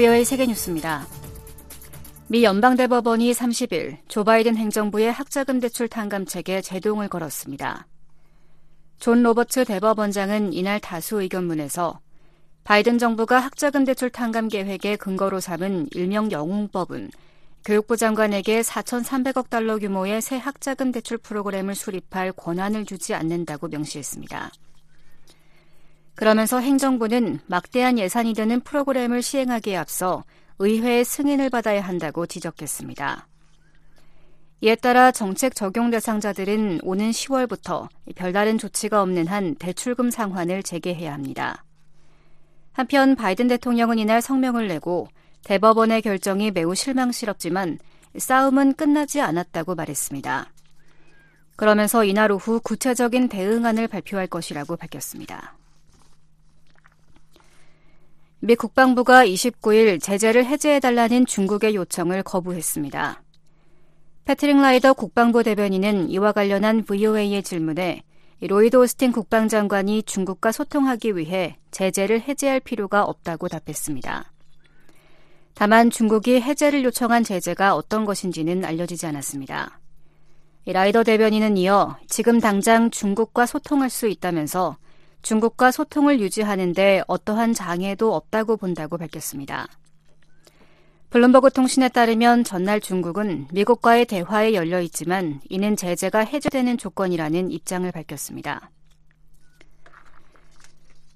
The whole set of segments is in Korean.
VOA 세계 뉴스입니다. 미 연방대법원이 30일 조 바이든 행정부의 학자금 대출 탕감책에 제동을 걸었습니다. 존 로버츠 대법원장은 이날 다수 의견문에서 바이든 정부가 학자금 대출 탕감 계획의 근거로 삼은 일명 영웅법은 교육부 장관에게 4,300억 달러 규모의 새 학자금 대출 프로그램을 수립할 권한을 주지 않는다고 명시했습니다. 그러면서 행정부는 막대한 예산이 드는 프로그램을 시행하기에 앞서 의회의 승인을 받아야 한다고 지적했습니다. 이에 따라 정책 적용 대상자들은 오는 10월부터 별다른 조치가 없는 한 대출금 상환을 재개해야 합니다. 한편 바이든 대통령은 이날 성명을 내고 대법원의 결정이 매우 실망스럽지만 싸움은 끝나지 않았다고 말했습니다. 그러면서 이날 오후 구체적인 대응안을 발표할 것이라고 밝혔습니다. 미 국방부가 29일 제재를 해제해달라는 중국의 요청을 거부했습니다. 패트릭 라이더 국방부 대변인은 이와 관련한 VOA의 질문에 로이드 오스틴 국방장관이 중국과 소통하기 위해 제재를 해제할 필요가 없다고 답했습니다. 다만 중국이 해제를 요청한 제재가 어떤 것인지는 알려지지 않았습니다. 라이더 대변인은 이어 지금 당장 중국과 소통할 수 있다면서 중국과 소통을 유지하는데 어떠한 장애도 없다고 본다고 밝혔습니다. 블룸버그 통신에 따르면 전날 중국은 미국과의 대화에 열려 있지만 이는 제재가 해제되는 조건이라는 입장을 밝혔습니다.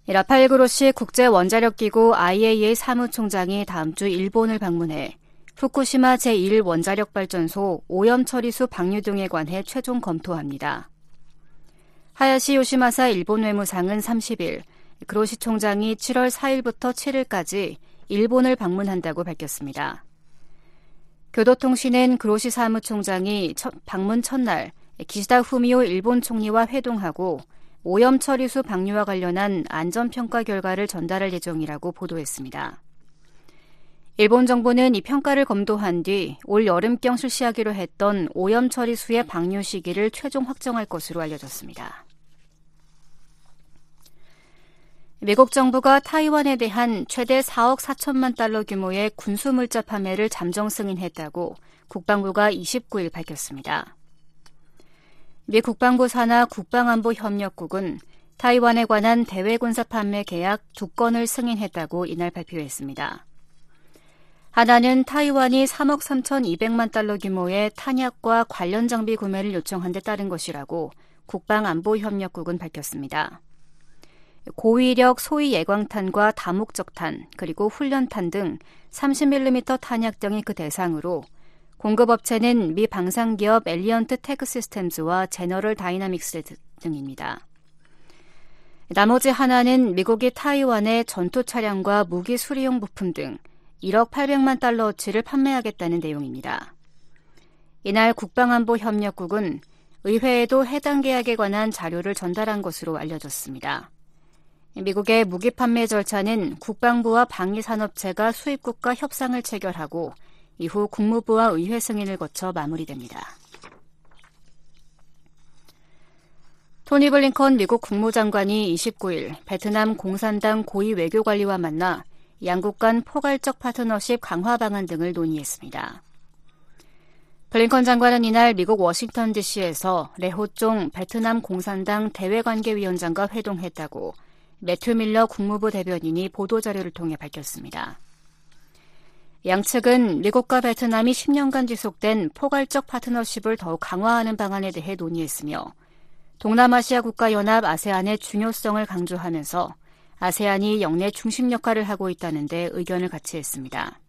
라파엘 그로시 국제원자력기구 IAEA 사무총장이 다음 주 일본을 방문해 후쿠시마 제1원자력발전소 오염 처리수 방류 등에 관해 최종 검토합니다. 하야시 요시마사 일본 외무상은 30일 그로시 총장이 7월 4일부터 7일까지 일본을 방문한다고 밝혔습니다. 교도통신은 그로시 사무총장이 방문 첫날 기시다 후미오 일본 총리와 회동하고 오염 처리수 방류와 관련한 안전평가 결과를 전달할 예정이라고 보도했습니다. 일본 정부는 이 평가를 검토한 뒤 올 여름경 실시하기로 했던 오염 처리수의 방류 시기를 최종 확정할 것으로 알려졌습니다. 미국 정부가 타이완에 대한 최대 4억 4천만 달러 규모의 군수물자 판매를 잠정 승인했다고 국방부가 29일 밝혔습니다. 미 국방부 산하 국방안보협력국은 타이완에 관한 대외군사 판매 계약 두 건을 승인했다고 이날 발표했습니다. 하나는 타이완이 3억 3,200만 달러 규모의 탄약과 관련 장비 구매를 요청한 데 따른 것이라고 국방안보협력국은 밝혔습니다. 고위력 소이 예광탄과 다목적탄, 그리고 훈련탄 등 30mm 탄약 등이 그 대상으로 공급업체는 미 방산기업 얼라이언트 테크 시스템즈와 제너럴 다이나믹스 등입니다. 나머지 하나는 미국이 타이완에 전투 차량과 무기 수리용 부품 등 1억 800만 달러어치를 판매하겠다는 내용입니다. 이날 국방안보협력국은 의회에도 해당 계약에 관한 자료를 전달한 것으로 알려졌습니다. 미국의 무기 판매 절차는 국방부와 방위산업체가 수입국과 협상을 체결하고 이후 국무부와 의회 승인을 거쳐 마무리됩니다. 토니 블링컨 미국 국무장관이 29일 베트남 공산당 고위 외교관리와 만나 양국 간 포괄적 파트너십 강화 방안 등을 논의했습니다. 블링컨 장관은 이날 미국 워싱턴 DC에서 레호종 베트남 공산당 대외관계위원장과 회동했다고 매튜 밀러 국무부 대변인이 보도자료를 통해 밝혔습니다. 양측은 미국과 베트남이 10년간 지속된 포괄적 파트너십을 더욱 강화하는 방안에 대해 논의했으며 동남아시아 국가연합 아세안의 중요성을 강조하면서 아세안이 역내 중심 역할을 하고 있다는 데 의견을 같이 했습니다.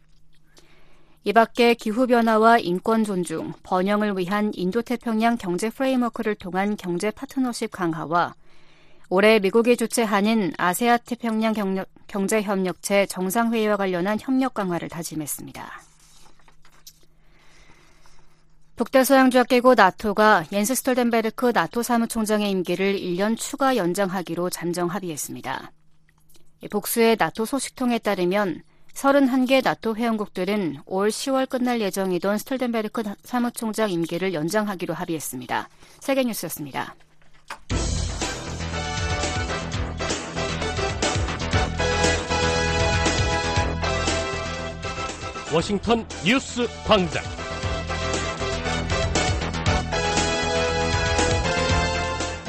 이 밖에 기후변화와 인권 존중, 번영을 위한 인도태평양 경제 프레임워크를 통한 경제 파트너십 강화와 올해 미국이 주최하는 아시아 태평양 경제 협력체 정상회의와 관련한 협력 강화를 다짐했습니다. 북대서양조약기구 나토가 옌스 스톨텐베르그 나토 사무총장의 임기를 1년 추가 연장하기로 잠정 합의했습니다. 복수의 나토 소식통에 따르면 31개 나토 회원국들은 올 10월 끝날 예정이던 스톨텐베르그 사무총장 임기를 연장하기로 합의했습니다. 세계뉴스였습니다. 워싱턴 뉴스 광장.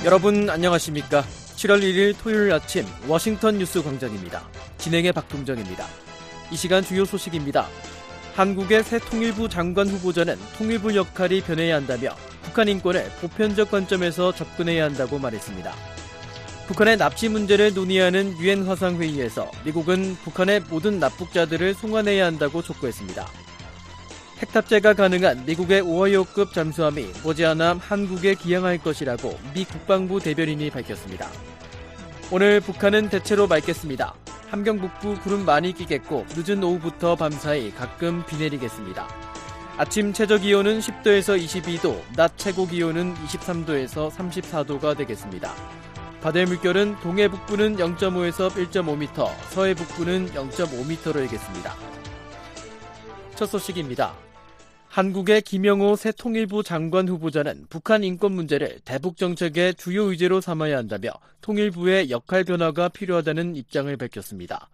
여러분 안녕하십니까? 7월 1일 토요일 아침 워싱턴 뉴스 광장입니다. 진행의 박동정입니다. 이 시간 주요 소식입니다. 한국의 새 통일부 장관 후보자는 통일부 역할이 변해야 한다며 북한 인권을 보편적 관점에서 접근해야 한다고 말했습니다. 북한의 납치 문제를 논의하는 유엔 화상 회의에서 미국은 북한의 모든 납북자들을 송환해야 한다고 촉구했습니다. 핵탑재가 가능한 미국의 오하이오급 잠수함이 머지않아 한국에 기항할 것이라고 미 국방부 대변인이 밝혔습니다. 오늘 북한은 대체로 맑겠습니다. 함경 북부 구름 많이 끼겠고 늦은 오후부터 밤사이 가끔 비 내리겠습니다. 아침 최저 기온은 10도에서 22도, 낮 최고 기온은 23도에서 34도가 되겠습니다. 바다의 물결은 동해 북부는 0.5에서 1.5m, 서해 북부는 0.5m로 일겠습니다. 첫 소식입니다. 한국의 김영호 새 통일부 장관 후보자는 북한 인권 문제를 대북 정책의 주요 의제로 삼아야 한다며 통일부의 역할 변화가 필요하다는 입장을 밝혔습니다.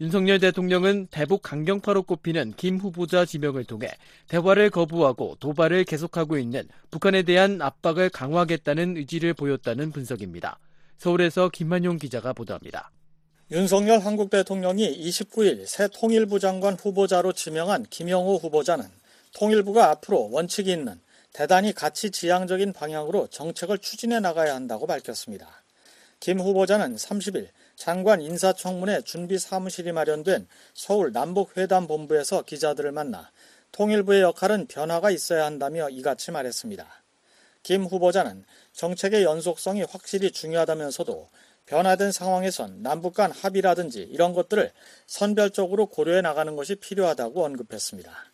윤석열 대통령은 대북 강경파로 꼽히는 김 후보자 지명을 통해 대화를 거부하고 도발을 계속하고 있는 북한에 대한 압박을 강화하겠다는 의지를 보였다는 분석입니다. 서울에서 김만용 기자가 보도합니다. 윤석열 한국 대통령이 29일 새 통일부 장관 후보자로 지명한 김영호 후보자는 통일부가 앞으로 원칙이 있는 대단히 가치 지향적인 방향으로 정책을 추진해 나가야 한다고 밝혔습니다. 김 후보자는 30일 장관 인사청문회 준비 사무실이 마련된 서울 남북회담본부에서 기자들을 만나 통일부의 역할은 변화가 있어야 한다며 이같이 말했습니다. 김 후보자는 정책의 연속성이 확실히 중요하다면서도 변화된 상황에선 남북 간 합의라든지 이런 것들을 선별적으로 고려해 나가는 것이 필요하다고 언급했습니다.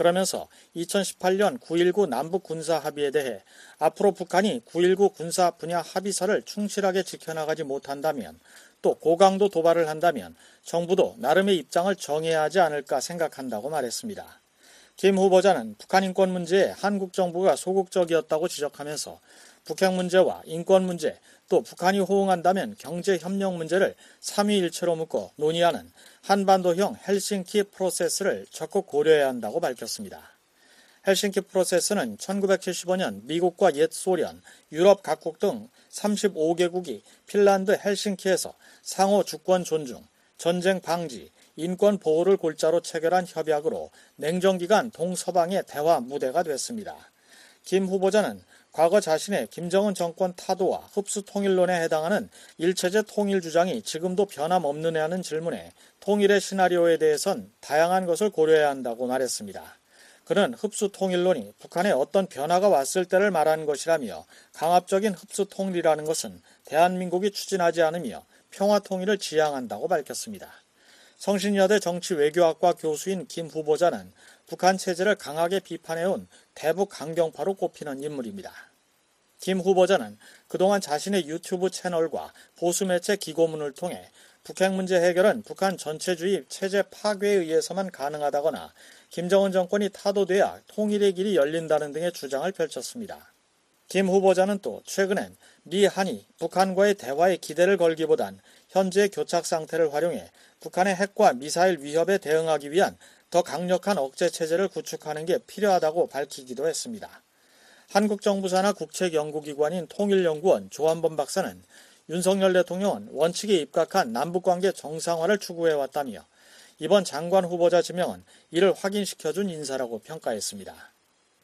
그러면서 2018년 9.19 남북 군사 합의에 대해 앞으로 북한이 9.19 군사 분야 합의서를 충실하게 지켜나가지 못한다면 또 고강도 도발을 한다면 정부도 나름의 입장을 정해야 하지 않을까 생각한다고 말했습니다. 김 후보자는 북한 인권 문제에 한국 정부가 소극적이었다고 지적하면서 북핵 문제와 인권 문제, 또 북한이 호응한다면 경제 협력 문제를 삼위일체로 묶어 논의하는 한반도형 헬싱키 프로세스를 적극 고려해야 한다고 밝혔습니다. 헬싱키 프로세스는 1975년 미국과 옛 소련, 유럽 각국 등 35개국이 핀란드 헬싱키에서 상호 주권 존중, 전쟁 방지, 인권 보호를 골자로 체결한 협약으로 냉전기간 동서방의 대화 무대가 됐습니다. 김 후보자는 과거 자신의 김정은 정권 타도와 흡수 통일론에 해당하는 일체제 통일 주장이 지금도 변함없느냐 는 질문에 통일의 시나리오에 대해선 다양한 것을 고려해야 한다고 말했습니다. 그는 흡수 통일론이 북한에 어떤 변화가 왔을 때를 말하는 것이라며 강압적인 흡수 통일이라는 것은 대한민국이 추진하지 않으며 평화 통일을 지향한다고 밝혔습니다. 성신여대 정치외교학과 교수인 김 후보자는 북한 체제를 강하게 비판해온 대북 강경파로 꼽히는 인물입니다. 김 후보자는 그동안 자신의 유튜브 채널과 보수 매체 기고문을 통해 북핵 문제 해결은 북한 전체주의 체제 파괴에 의해서만 가능하다거나 김정은 정권이 타도돼야 통일의 길이 열린다는 등의 주장을 펼쳤습니다. 김 후보자는 또 최근엔 미, 한이 북한과의 대화에 기대를 걸기보단 현재의 교착 상태를 활용해 북한의 핵과 미사일 위협에 대응하기 위한 더 강력한 억제 체제를 구축하는 게 필요하다고 밝히기도 했습니다. 한국 정부 산하 국책 연구기관인 통일연구원 조한범 박사는 윤석열 대통령은 원칙에 입각한 남북관계 정상화를 추구해 왔다며 이번 장관 후보자 지명은 이를 확인시켜준 인사라고 평가했습니다.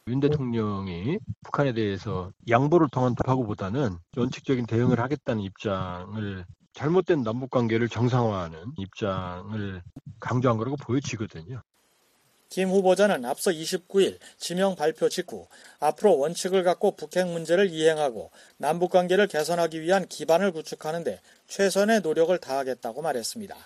윤 대통령이 북한에 대해서 양보를 통한 하고보다는 원칙적인 대응을 하겠다는 입장을 잘못된 남북 관계를 정상화하는 입장을 강조한 거라고 보여지거든요. 김 후보자는 앞서 29일 지명 발표 직후 앞으로 원칙을 갖고 북핵 문제를 이행하고 남북 관계를 개선하기 위한 기반을 구축하는데 최선의 노력을 다하겠다고 말했습니다.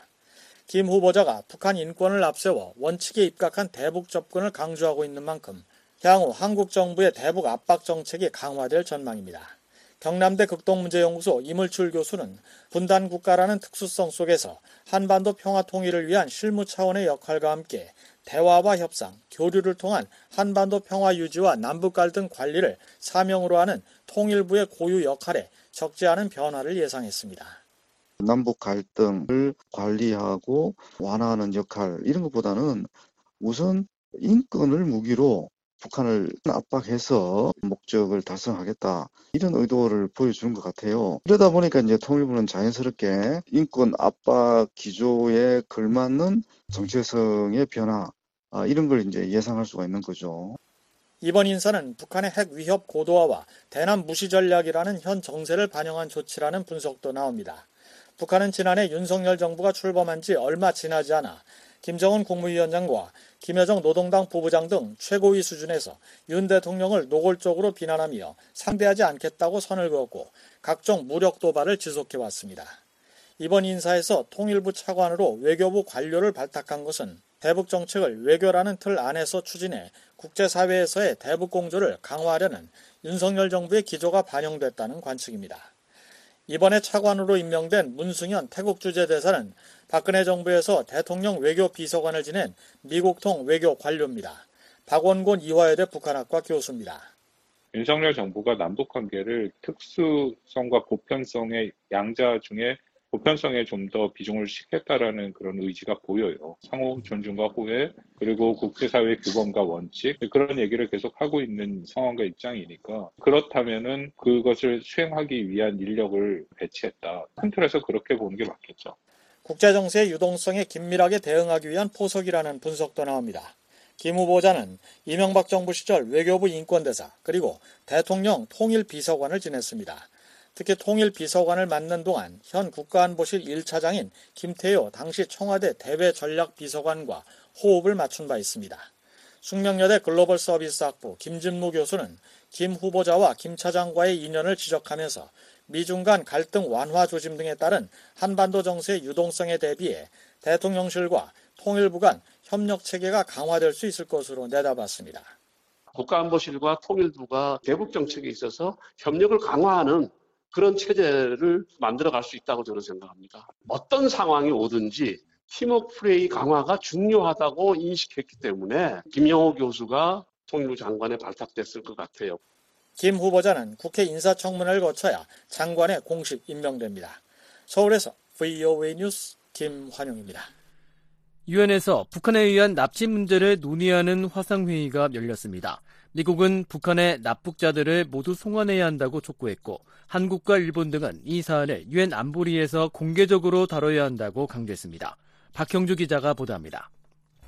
김 후보자가 북한 인권을 앞세워 원칙에 입각한 대북 접근을 강조하고 있는 만큼 향후 한국 정부의 대북 압박 정책이 강화될 전망입니다. 경남대 극동문제연구소 이물출 교수는 분단 국가라는 특수성 속에서 한반도 평화 통일을 위한 실무 차원의 역할과 함께 대화와 협상, 교류를 통한 한반도 평화 유지와 남북 갈등 관리를 사명으로 하는 통일부의 고유 역할에 적지 않은 변화를 예상했습니다. 남북 갈등을 관리하고 완화하는 역할 이런 것보다는 우선 인권을 무기로 북한을 압박해서 목적을 달성하겠다 이런 의도를 보여주는 것 같아요. 이러다 보니까 이제 통일부는 자연스럽게 인권 압박 기조에 걸맞는 정체성의 변화 아, 이런 걸 이제 예상할 수가 있는 거죠. 이번 인사는 북한의 핵 위협 고도화와 대남 무시 전략이라는 현 정세를 반영한 조치라는 분석도 나옵니다. 북한은 지난해 윤석열 정부가 출범한 지 얼마 지나지 않아 김정은 국무위원장과 김여정 노동당 부부장 등 최고위 수준에서 윤 대통령을 노골적으로 비난하며 상대하지 않겠다고 선을 그었고 각종 무력 도발을 지속해 왔습니다. 이번 인사에서 통일부 차관으로 외교부 관료를 발탁한 것은 대북 정책을 외교라는 틀 안에서 추진해 국제사회에서의 대북 공조를 강화하려는 윤석열 정부의 기조가 반영됐다는 관측입니다. 이번에 차관으로 임명된 문승현 태국 주재 대사는 박근혜 정부에서 대통령 외교 비서관을 지낸 미국통 외교 관료입니다. 박원곤 이화여대 북한학과 교수입니다. 윤석열 정부가 남북 관계를 특수성과 보편성의 양자 중에 보편성에 좀 더 비중을 싣겠다라는 그런 의지가 보여요. 상호 존중과 호혜 그리고 국제사회 규범과 원칙 그런 얘기를 계속 하고 있는 상황과 입장이니까 그렇다면은 그것을 수행하기 위한 인력을 배치했다. 큰 틀에서 그렇게 보는 게 맞겠죠. 국제정세의 유동성에 긴밀하게 대응하기 위한 포석이라는 분석도 나옵니다. 김 후보자는 이명박 정부 시절 외교부 인권대사 그리고 대통령 통일비서관을 지냈습니다. 특히 통일비서관을 맡는 동안 현 국가안보실 1차장인 김태효 당시 청와대 대외전략비서관과 호흡을 맞춘 바 있습니다. 숙명여대 글로벌 서비스 학부 김진무 교수는 김 후보자와 김 차장과의 인연을 지적하면서 미중 간 갈등 완화 조짐 등에 따른 한반도 정세의 유동성에 대비해 대통령실과 통일부 간 협력 체계가 강화될 수 있을 것으로 내다봤습니다. 국가안보실과 통일부가 대북 정책에 있어서 협력을 강화하는 그런 체제를 만들어갈 수 있다고 저는 생각합니다. 어떤 상황이 오든지 팀워크 플레이 강화가 중요하다고 인식했기 때문에 김영호 교수가 통일부 장관에 발탁됐을 것 같아요. 김 후보자는 국회 인사청문회를 거쳐야 장관에 공식 임명됩니다. 서울에서 VOA 뉴스 김환영입니다. 유엔에서 북한에 의한 납치 문제를 논의하는 화상회의가 열렸습니다. 미국은 북한의 납북자들을 모두 송환해야 한다고 촉구했고 한국과 일본 등은 이 사안을 유엔 안보리에서 공개적으로 다뤄야 한다고 강조했습니다. 박형주 기자가 보도합니다.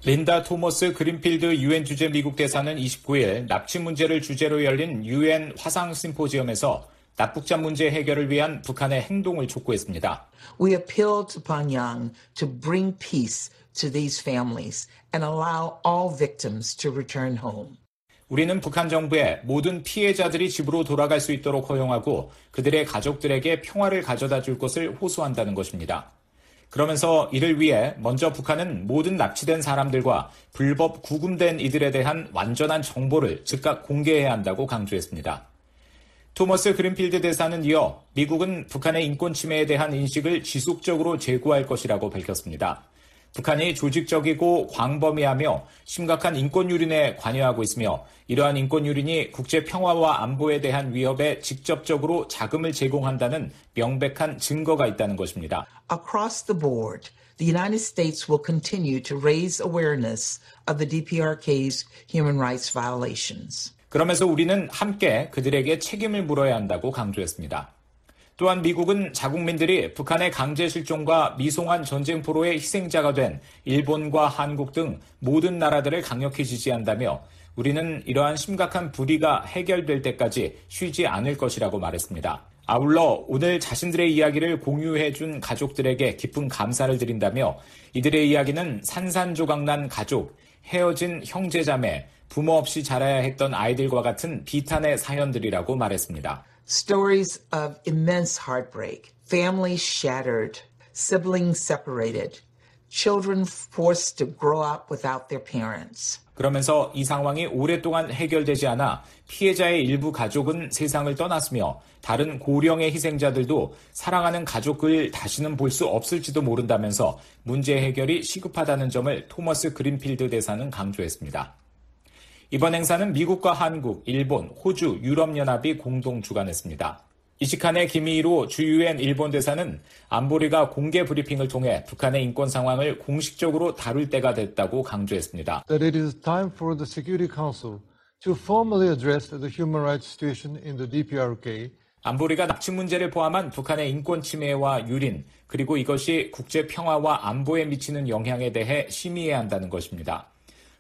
린다 토머스 그린필드 유엔 주재 미국 대사는 29일 납치 문제를 주제로 열린 유엔 화상 심포지엄에서 납북자 문제 해결을 위한 북한의 행동을 촉구했습니다. We appeal to Pyongyang to bring peace to these families and allow all victims to return home. 우리는 북한 정부에 모든 피해자들이 집으로 돌아갈 수 있도록 허용하고 그들의 가족들에게 평화를 가져다 줄 것을 호소한다는 것입니다. 그러면서 이를 위해 먼저 북한은 모든 납치된 사람들과 불법 구금된 이들에 대한 완전한 정보를 즉각 공개해야 한다고 강조했습니다. 토머스 그린필드 대사는 이어 미국은 북한의 인권 침해에 대한 인식을 지속적으로 제고할 것이라고 밝혔습니다. 북한이 조직적이고 광범위하며 심각한 인권 유린에 관여하고 있으며 이러한 인권 유린이 국제 평화와 안보에 대한 위협에 직접적으로 자금을 제공한다는 명백한 증거가 있다는 것입니다. Across the board, the United States will continue to raise awareness of the DPRK's human rights violations. 그러면서 우리는 함께 그들에게 책임을 물어야 한다고 강조했습니다. 또한 미국은 자국민들이 북한의 강제 실종과 미송한 전쟁 포로의 희생자가 된 일본과 한국 등 모든 나라들을 강력히 지지한다며 우리는 이러한 심각한 불의가 해결될 때까지 쉬지 않을 것이라고 말했습니다. 아울러 오늘 자신들의 이야기를 공유해 준 가족들에게 깊은 감사를 드린다며 이들의 이야기는 산산조각난 가족, 헤어진 형제자매, 부모 없이 자라야 했던 아이들과 같은 비탄의 사연들이라고 말했습니다. Stories of immense heartbreak, families shattered, siblings separated, children forced to grow up without their parents. 그러면서 이 상황이 오랫동안 해결되지 않아 피해자의 일부 가족은 세상을 떠났으며 다른 고령의 희생자들도 사랑하는 가족을 다시는 볼 수 없을지도 모른다면서 문제 해결이 시급하다는 점을 토머스 그린필드 대사는 강조했습니다. 이번 행사는 미국과 한국, 일본, 호주, 유럽연합이 공동 주관했습니다. 이시칸의 기미로 주유엔 일본 대사는 안보리가 공개 브리핑을 통해 북한의 인권 상황을 공식적으로 다룰 때가 됐다고 강조했습니다. That it is time for the Security Council to formally address the human rights situation in the DPRK. 안보리가 납치 문제를 포함한 북한의 인권 침해와 유린, 그리고 이것이 국제 평화와 안보에 미치는 영향에 대해 심의해야 한다는 것입니다.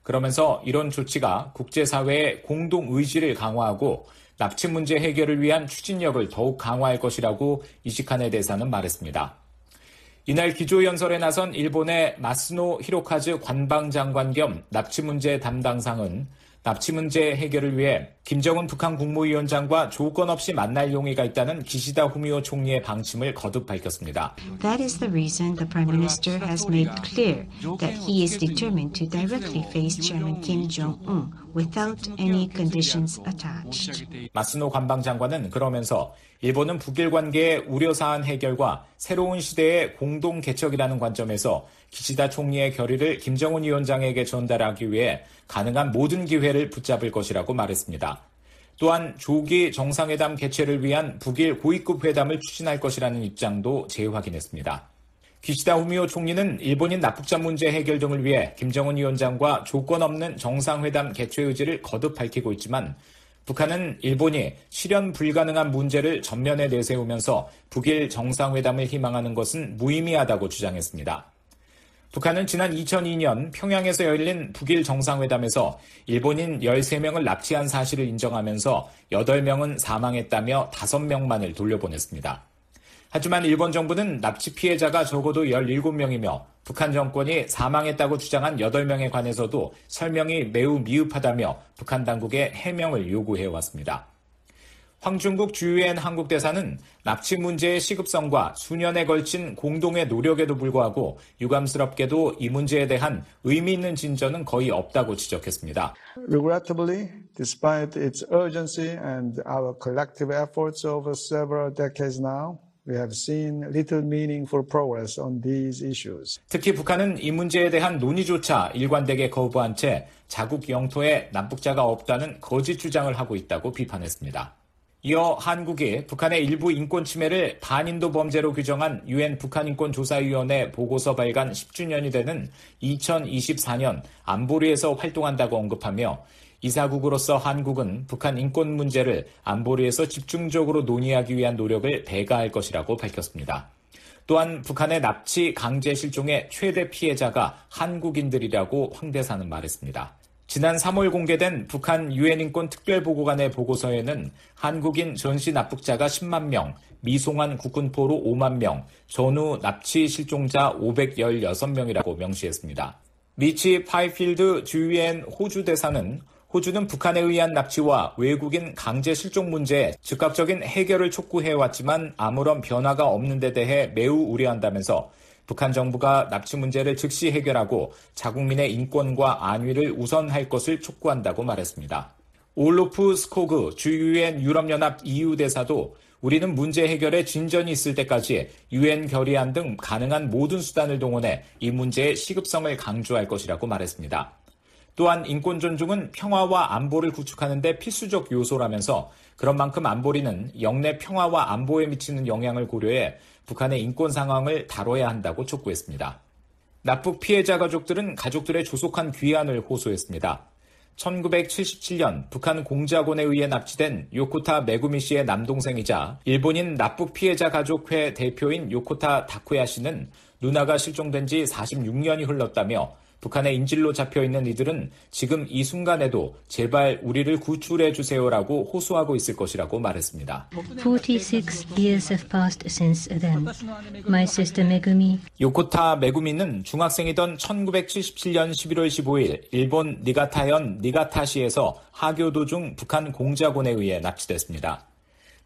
그러면서 이런 조치가 국제사회의 공동 의지를 강화하고 납치 문제 해결을 위한 추진력을 더욱 강화할 것이라고 이시칸의 대사는 말했습니다. 이날 기조연설에 나선 일본의 마스노 히로카즈 관방장관 겸 납치 문제 담당상은 납치 문제 해결을 위해 김정은 북한 국무위원장과 조건 없이 만날 용의가 있다는 기시다 후미오 총리의 방침을 거듭 밝혔습니다. That is the reason the Prime Minister has made clear that he is determined to directly face Chairman Kim Jong-un without any conditions attached. 마스노 관방장관은 그러면서 일본은 북일 관계의 우려 사안 해결과 새로운 시대의 공동 개척이라는 관점에서 기시다 총리의 결의를 김정은 위원장에게 전달하기 위해 가능한 모든 기회를 붙잡을 것이라고 말했습니다. 또한 조기 정상회담 개최를 위한 북일 고위급 회담을 추진할 것이라는 입장도 재확인했습니다. 기시다 후미오 총리는 일본인 납북자 문제 해결 등을 위해 김정은 위원장과 조건 없는 정상회담 개최 의지를 거듭 밝히고 있지만 북한은 일본이 실현 불가능한 문제를 전면에 내세우면서 북일 정상회담을 희망하는 것은 무의미하다고 주장했습니다. 북한은 지난 2002년 평양에서 열린 북일 정상회담에서 일본인 13명을 납치한 사실을 인정하면서 8명은 사망했다며 5명만을 돌려보냈습니다. 하지만 일본 정부는 납치 피해자가 적어도 17명이며 북한 정권이 사망했다고 주장한 8명에 관해서도 설명이 매우 미흡하다며 북한 당국에 해명을 요구해왔습니다. 황중국 주유엔 한국 대사는 납치 문제의 시급성과 수년에 걸친 공동의 노력에도 불구하고 유감스럽게도 이 문제에 대한 의미 있는 진전은 거의 없다고 지적했습니다. Regrettably, despite its urgency and our collective efforts over several decades now, We have seen little meaningful progress on these issues. 특히 북한은 이 문제에 대한 논의조차 일관되게 거부한 채 자국 영토에 남북자가 없다는 거짓 주장을 하고 있다고 비판했습니다. 이어 한국이 북한의 일부 인권 침해를 반인도 범죄로 규정한 유엔 북한인권조사위원회 보고서 발간 10주년이 되는 2024년 안보리에서 활동한다고 언급하며 이사국으로서 한국은 북한 인권 문제를 안보리에서 집중적으로 논의하기 위한 노력을 배가할 것이라고 밝혔습니다. 또한 북한의 납치 강제 실종의 최대 피해자가 한국인들이라고 황 대사는 말했습니다. 지난 3월 공개된 북한 유엔 인권 특별보고관의 보고서에는 한국인 전시 납북자가 10만 명, 미송환 국군포로 5만 명, 전후 납치 실종자 516명이라고 명시했습니다. 미치 파이필드 주유엔 호주 대사는 호주는 북한에 의한 납치와 외국인 강제 실종 문제에 즉각적인 해결을 촉구해왔지만 아무런 변화가 없는 데 대해 매우 우려한다면서 북한 정부가 납치 문제를 즉시 해결하고 자국민의 인권과 안위를 우선할 것을 촉구한다고 말했습니다. 올로프 스코그 주유엔 유럽연합 EU 대사도 우리는 문제 해결에 진전이 있을 때까지 유엔 결의안 등 가능한 모든 수단을 동원해 이 문제의 시급성을 강조할 것이라고 말했습니다. 또한 인권 존중은 평화와 안보를 구축하는 데 필수적 요소라면서 그런 만큼 안보리는 영내 평화와 안보에 미치는 영향을 고려해 북한의 인권 상황을 다뤄야 한다고 촉구했습니다. 납북 피해자 가족들은 가족들의 조속한 귀환을 호소했습니다. 1977년 북한 공작원에 의해 납치된 요코타 메구미 씨의 남동생이자 일본인 납북 피해자 가족회 대표인 요코타 다쿠야 씨는 누나가 실종된 지 46년이 흘렀다며 북한의 인질로 잡혀 있는 이들은 지금 이 순간에도 제발 우리를 구출해 주세요라고 호소하고 있을 것이라고 말했습니다. 46 years have passed since then. My sister Megumi. 요코타 메구미는 중학생이던 1977년 11월 15일 일본 니가타현 니가타시에서 하교 도중 북한 공작원에 의해 납치됐습니다.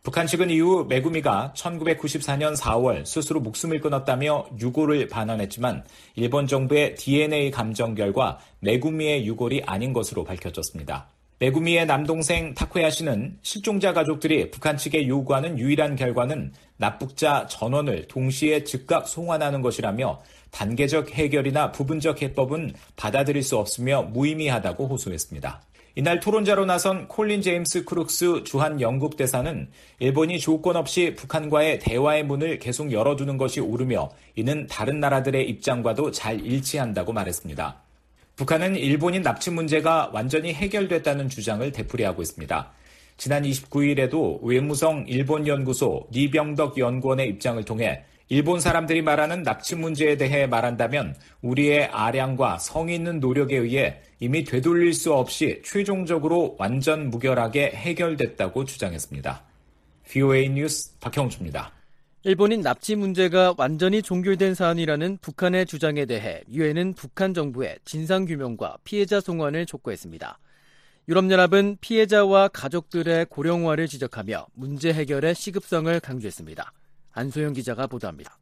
북한 측은 이후 메구미가 1994년 4월 스스로 목숨을 끊었다며 유골을 반환했지만 일본 정부의 DNA 감정 결과 메구미의 유골이 아닌 것으로 밝혀졌습니다. 메구미의 남동생 타쿠야 씨는 실종자 가족들이 북한 측에 요구하는 유일한 결과는 납북자 전원을 동시에 즉각 송환하는 것이라며 단계적 해결이나 부분적 해법은 받아들일 수 없으며 무의미하다고 호소했습니다. 이날 토론자로 나선 콜린 제임스 크룩스 주한 영국 대사는 일본이 조건 없이 북한과의 대화의 문을 계속 열어두는 것이 옳으며 이는 다른 나라들의 입장과도 잘 일치한다고 말했습니다. 북한은 일본인 납치 문제가 완전히 해결됐다는 주장을 되풀이하고 있습니다. 지난 29일에도 외무성 일본연구소 리병덕 연구원의 입장을 통해 일본 사람들이 말하는 납치 문제에 대해 말한다면 우리의 아량과 성의 있는 노력에 의해 이미 되돌릴 수 없이 최종적으로 완전 무결하게 해결됐다고 주장했습니다. VOA 뉴스 박형주입니다. 일본인 납치 문제가 완전히 종결된 사안이라는 북한의 주장에 대해 유엔은 북한 정부의 진상 규명과 피해자 송환을 촉구했습니다. 유럽연합은 피해자와 가족들의 고령화를 지적하며 문제 해결의 시급성을 강조했습니다. 안소영 기자가 보도합니다.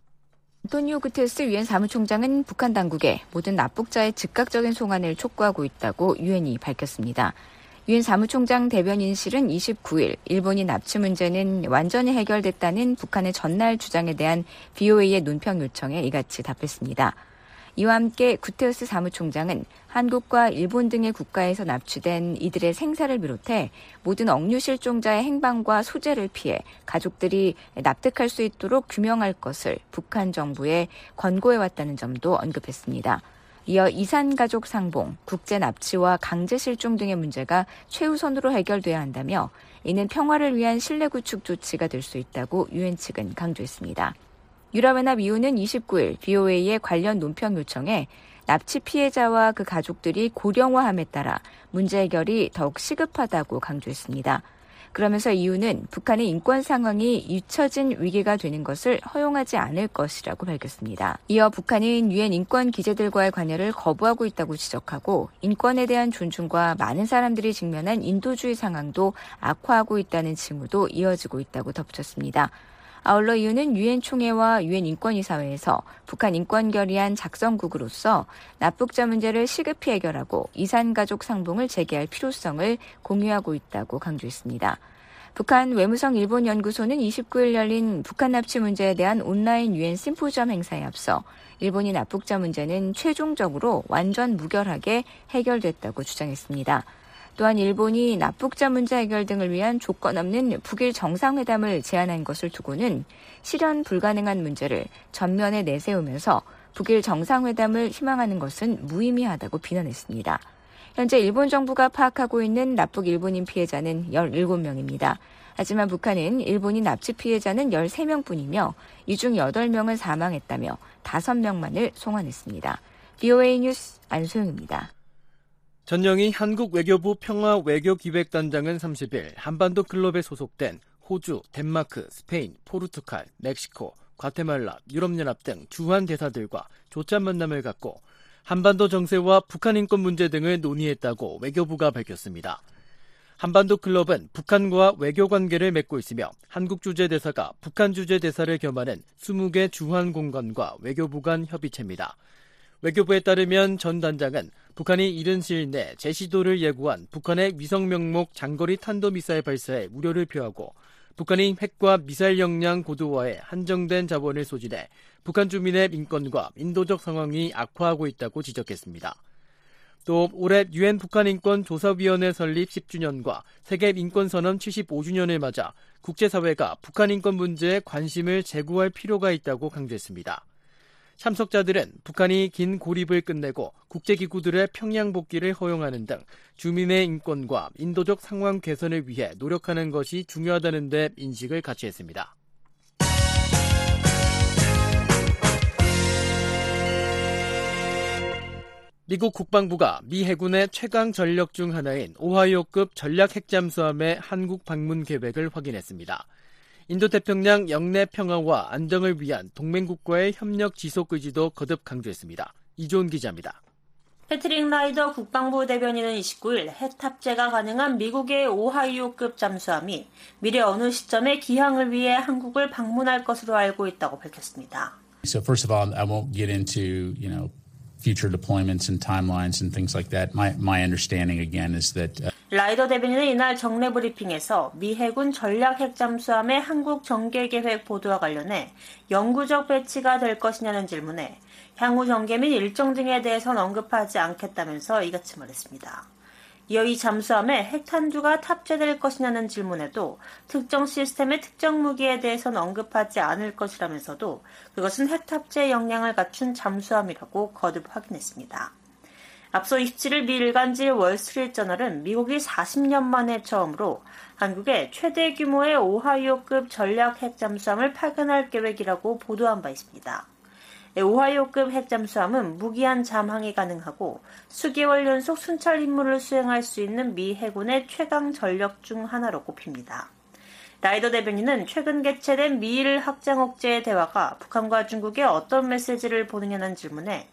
안토니오 구테스 유엔 사무총장은 북한 당국에 모든 납북자의 즉각적인 송환을 촉구하고 있다고 유엔이 밝혔습니다. 유엔 사무총장 대변인실은 29일 일본이 납치 문제는 완전히 해결됐다는 북한의 전날 주장에 대한 BOA의 논평 요청에 이같이 답했습니다. 이와 함께 구테우스 사무총장은 한국과 일본 등의 국가에서 납치된 이들의 생사를 비롯해 모든 억류 실종자의 행방과 소재를 피해 가족들이 납득할 수 있도록 규명할 것을 북한 정부에 권고해왔다는 점도 언급했습니다. 이어 이산가족 상봉, 국제 납치와 강제 실종 등의 문제가 최우선으로 해결돼야 한다며 이는 평화를 위한 신뢰 구축 조치가 될 수 있다고 유엔 측은 강조했습니다. 유럽연합 이후는 29일 BOA의 관련 논평 요청에 납치 피해자와 그 가족들이 고령화함에 따라 문제 해결이 더욱 시급하다고 강조했습니다. 그러면서 이유는 북한의 인권 상황이 잊혀진 위기가 되는 것을 허용하지 않을 것이라고 밝혔습니다. 이어 북한은 유엔 인권 기재들과의 관여를 거부하고 있다고 지적하고 인권에 대한 존중과 많은 사람들이 직면한 인도주의 상황도 악화하고 있다는 징후도 이어지고 있다고 덧붙였습니다. 아울러 이유는 유엔 총회와 유엔 인권이사회에서 북한 인권 결의안 작성국으로서 납북자 문제를 시급히 해결하고 이산 가족 상봉을 재개할 필요성을 공유하고 있다고 강조했습니다. 북한 외무성 일본 연구소는 29일 열린 북한 납치 문제에 대한 온라인 유엔 심포지엄 행사에 앞서 일본이 납북자 문제는 최종적으로 완전 무결하게 해결됐다고 주장했습니다. 또한 일본이 납북자 문제 해결 등을 위한 조건 없는 북일 정상회담을 제안한 것을 두고는 실현 불가능한 문제를 전면에 내세우면서 북일 정상회담을 희망하는 것은 무의미하다고 비난했습니다. 현재 일본 정부가 파악하고 있는 납북 일본인 피해자는 17명입니다. 하지만 북한은 일본인 납치 피해자는 13명뿐이며 이 중 8명은 사망했다며 5명만을 송환했습니다. BOA 뉴스 안소영입니다. 전영희 한국 외교부 평화 외교 기획단장은 30일 한반도 클럽에 소속된 호주, 덴마크, 스페인, 포르투갈, 멕시코, 과테말라, 유럽연합 등 주한 대사들과 조찬 만남을 갖고 한반도 정세와 북한 인권 문제 등을 논의했다고 외교부가 밝혔습니다. 한반도 클럽은 북한과 외교 관계를 맺고 있으며 한국 주재 대사가 북한 주재 대사를 겸하는 20개 주한 공간과 외교부 간 협의체입니다. 외교부에 따르면 전 단장은 북한이 이른 시일 내 제시도를 예고한 북한의 위성 명목 장거리 탄도미사일 발사에 우려를 표하고 북한이 핵과 미사일 역량 고도화에 한정된 자본을 소진해 북한 주민의 인권과 인도적 상황이 악화하고 있다고 지적했습니다. 또 올해 유엔 북한 인권 조사위원회 설립 10주년과 세계 인권 선언 75주년을 맞아 국제사회가 북한 인권 문제에 관심을 제고할 필요가 있다고 강조했습니다. 참석자들은 북한이 긴 고립을 끝내고 국제기구들의 평양 복귀를 허용하는 등 주민의 인권과 인도적 상황 개선을 위해 노력하는 것이 중요하다는 데 인식을 같이 했습니다. 미국 국방부가 미 해군의 최강 전력 중 하나인 오하이오급 전략 핵잠수함의 한국 방문 계획을 확인했습니다. 인도태평양 영내 평화와 안정을 위한 동맹국과의 협력 지속 의지도 거듭 강조했습니다. 이조은 기자입니다. 패트릭 라이더 국방부 대변인은 29일 핵 탑재가 가능한 미국의 오하이오급 잠수함이 미래 어느 시점에 기항을 위해 한국을 방문할 것으로 알고 있다고 밝혔습니다. So first of all, I won't get into, you know, future deployments and timelines and things like that. My my understanding again is that uh, 라이더 대변인은 이날 정례 브리핑에서 미 해군 전략 핵잠수함의 한국 전개 계획 보도와 관련해 영구적 배치가 될 것이냐는 질문에 향후 전개 및 일정 등에 대해서는 언급하지 않겠다면서 이같이 말했습니다. 이어 이 잠수함에 핵탄두가 탑재될 것이냐는 질문에도 특정 시스템의 특정 무기에 대해선 언급하지 않을 것이라면서도 그것은 핵 탑재 역량을 갖춘 잠수함이라고 거듭 확인했습니다. 앞서 27일 미 일간지 월스트리트저널은 미국이 40년 만에 처음으로 한국에 최대 규모의 오하이오급 전략 핵 잠수함을 파견할 계획이라고 보도한 바 있습니다. 오하이오급 핵잠수함은 무기한 잠항이 가능하고 수개월 연속 순찰 임무를 수행할 수 있는 미 해군의 최강 전력 중 하나로 꼽힙니다. 라이더 대변인은 최근 개최된 미일 확장 억제의 대화가 북한과 중국에 어떤 메시지를 보느냐는 질문에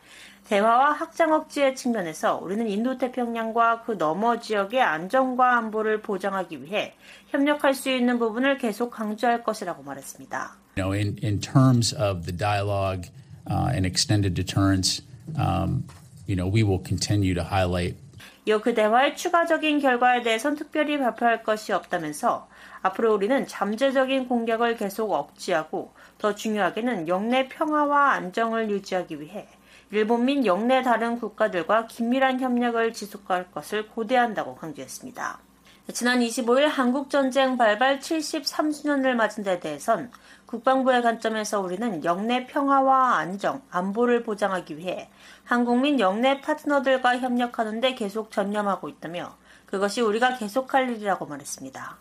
대화와 확장 억제의 측면에서 우리는 인도태평양과 그 너머 지역의 안정과 안보를 보장하기 위해 협력할 수 있는 부분을 계속 강조할 것이라고 말했습니다. You know, in, in terms of the dialogue and extended deterrence, um, you know, we will continue to highlight. 이어 그 대화의 추가적인 결과에 대해선 특별히 발표할 것이 없다면서 앞으로 우리는 잠재적인 공격을 계속 억제하고 더 중요하게는 영내 평화와 안정을 유지하기 위해 일본 민 영내 다른 국가들과 긴밀한 협력을 지속할 것을 고대한다고 강조했습니다. 지난 25일 한국전쟁 발발 73주년을 맞은 데 대해선 국방부의 관점에서 우리는 영내 평화와 안정, 안보를 보장하기 위해 한국민 영내 파트너들과 협력하는 데 계속 전념하고 있다며 그것이 우리가 계속할 일이라고 말했습니다.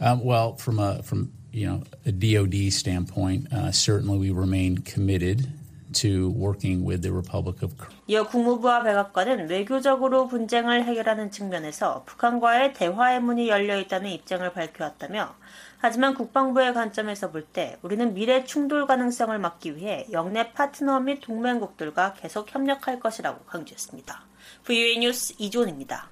Um, well, from a from you know a DoD standpoint, uh, certainly we remain committed to working with the Republic of Korea. 이어 국무부와 백악관은 외교적으로 분쟁을 해결하는 측면에서 북한과의 대화의 문이 열려 있다는 입장을 밝혀왔다며 하지만 국방부의 관점에서 볼 때 우리는 미래 충돌 가능성을 막기 위해 영내 파트너 및 동맹국들과 계속 협력할 것이라고 강조했습니다. VUA 뉴스 이존입니다.